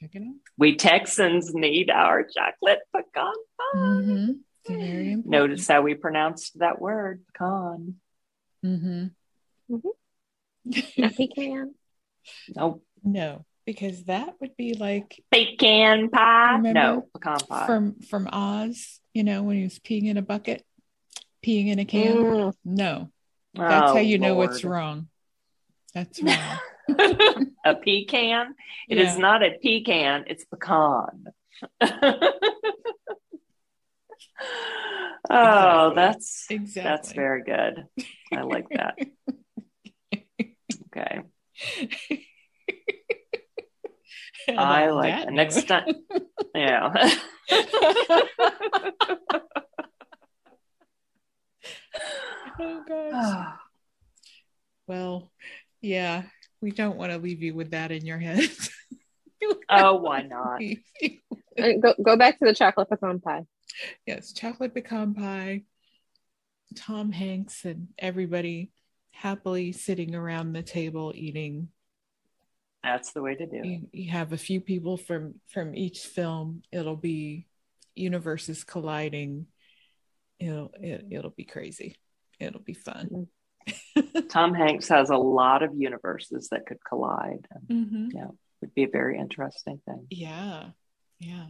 Check it out. We Texans need our chocolate pecan pie. Mm-hmm. Very. Notice how we pronounced that word, pecan. Mm-hmm. a pecan. No, no, because that would be like pecan pie. Remember no, pecan pie. from from Oz, you know, when he was peeing in a bucket, peeing in a can. Mm, No, that's Oh, how you know what's wrong. That's wrong. a pecan. It is Yeah. not a pecan, it's pecan. oh, Exactly. that's exactly. that's very good. I like that. Okay. I like that. Next time. Yeah. oh gosh. Well, yeah, we don't want to leave you with that in your head. oh, why not? Uh, Go go back to the chocolate pecan pie. yes, chocolate pecan pie, Tom Hanks, and everybody happily sitting around the table eating. That's the way to do it. You, you have a few people from from each film. It'll be universes colliding. It'll it, it'll be crazy. It'll be fun. Tom Hanks has a lot of universes that could collide. And Mhm. would be a very interesting thing. Yeah, yeah.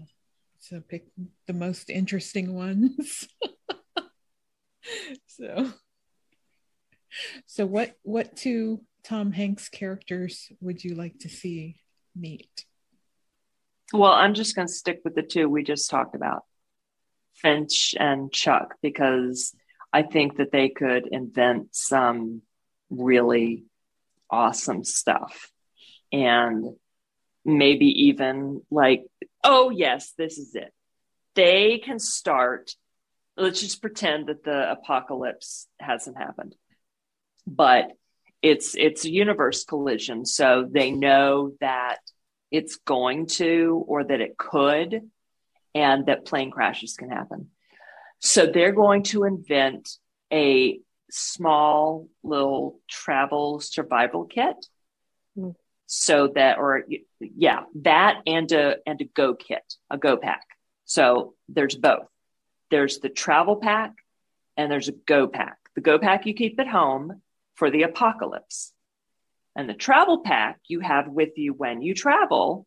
So pick the most interesting ones. so, so what what two Tom Hanks characters would you like to see meet? Well, I'm just going to stick with the two we just talked about Finch and Chuck, because I think that they could invent some really awesome stuff. And maybe even like, oh, yes, this is it. They can start. Let's just pretend that the apocalypse hasn't happened, but it's it's a universe collision, so they know that it's going to or that it could, and that plane crashes can happen. So they're going to invent a small little travel survival kit. Mm. so that or yeah that and a and a go kit a go pack. So there's both. There's the travel pack and there's a go pack. The go pack you keep at home for the apocalypse. And the travel pack you have with you when you travel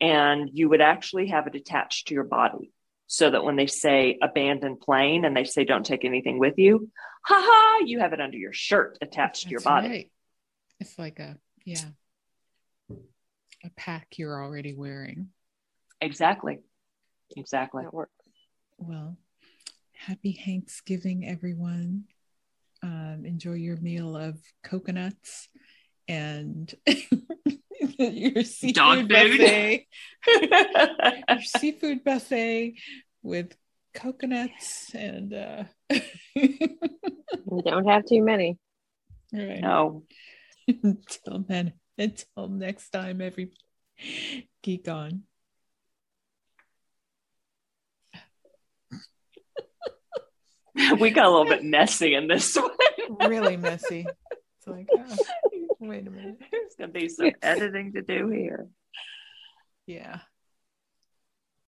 and you would actually have it attached to your body so that when they say abandoned plane and they say don't take anything with you, haha, you have it under your shirt attached That's to your body. Right. It's like a, yeah, a pack you're already wearing. Exactly. Exactly. That works. Well, happy Thanksgiving, everyone. Um, enjoy your meal of coconuts and your seafood Dog buffet. your seafood buffet with coconuts and uh we don't have too many. Right. No. until then, until next time, every geek on. we got a little bit messy in this one. really messy. It's like, oh. Wait a minute. There's going to be some editing to do here. Yeah.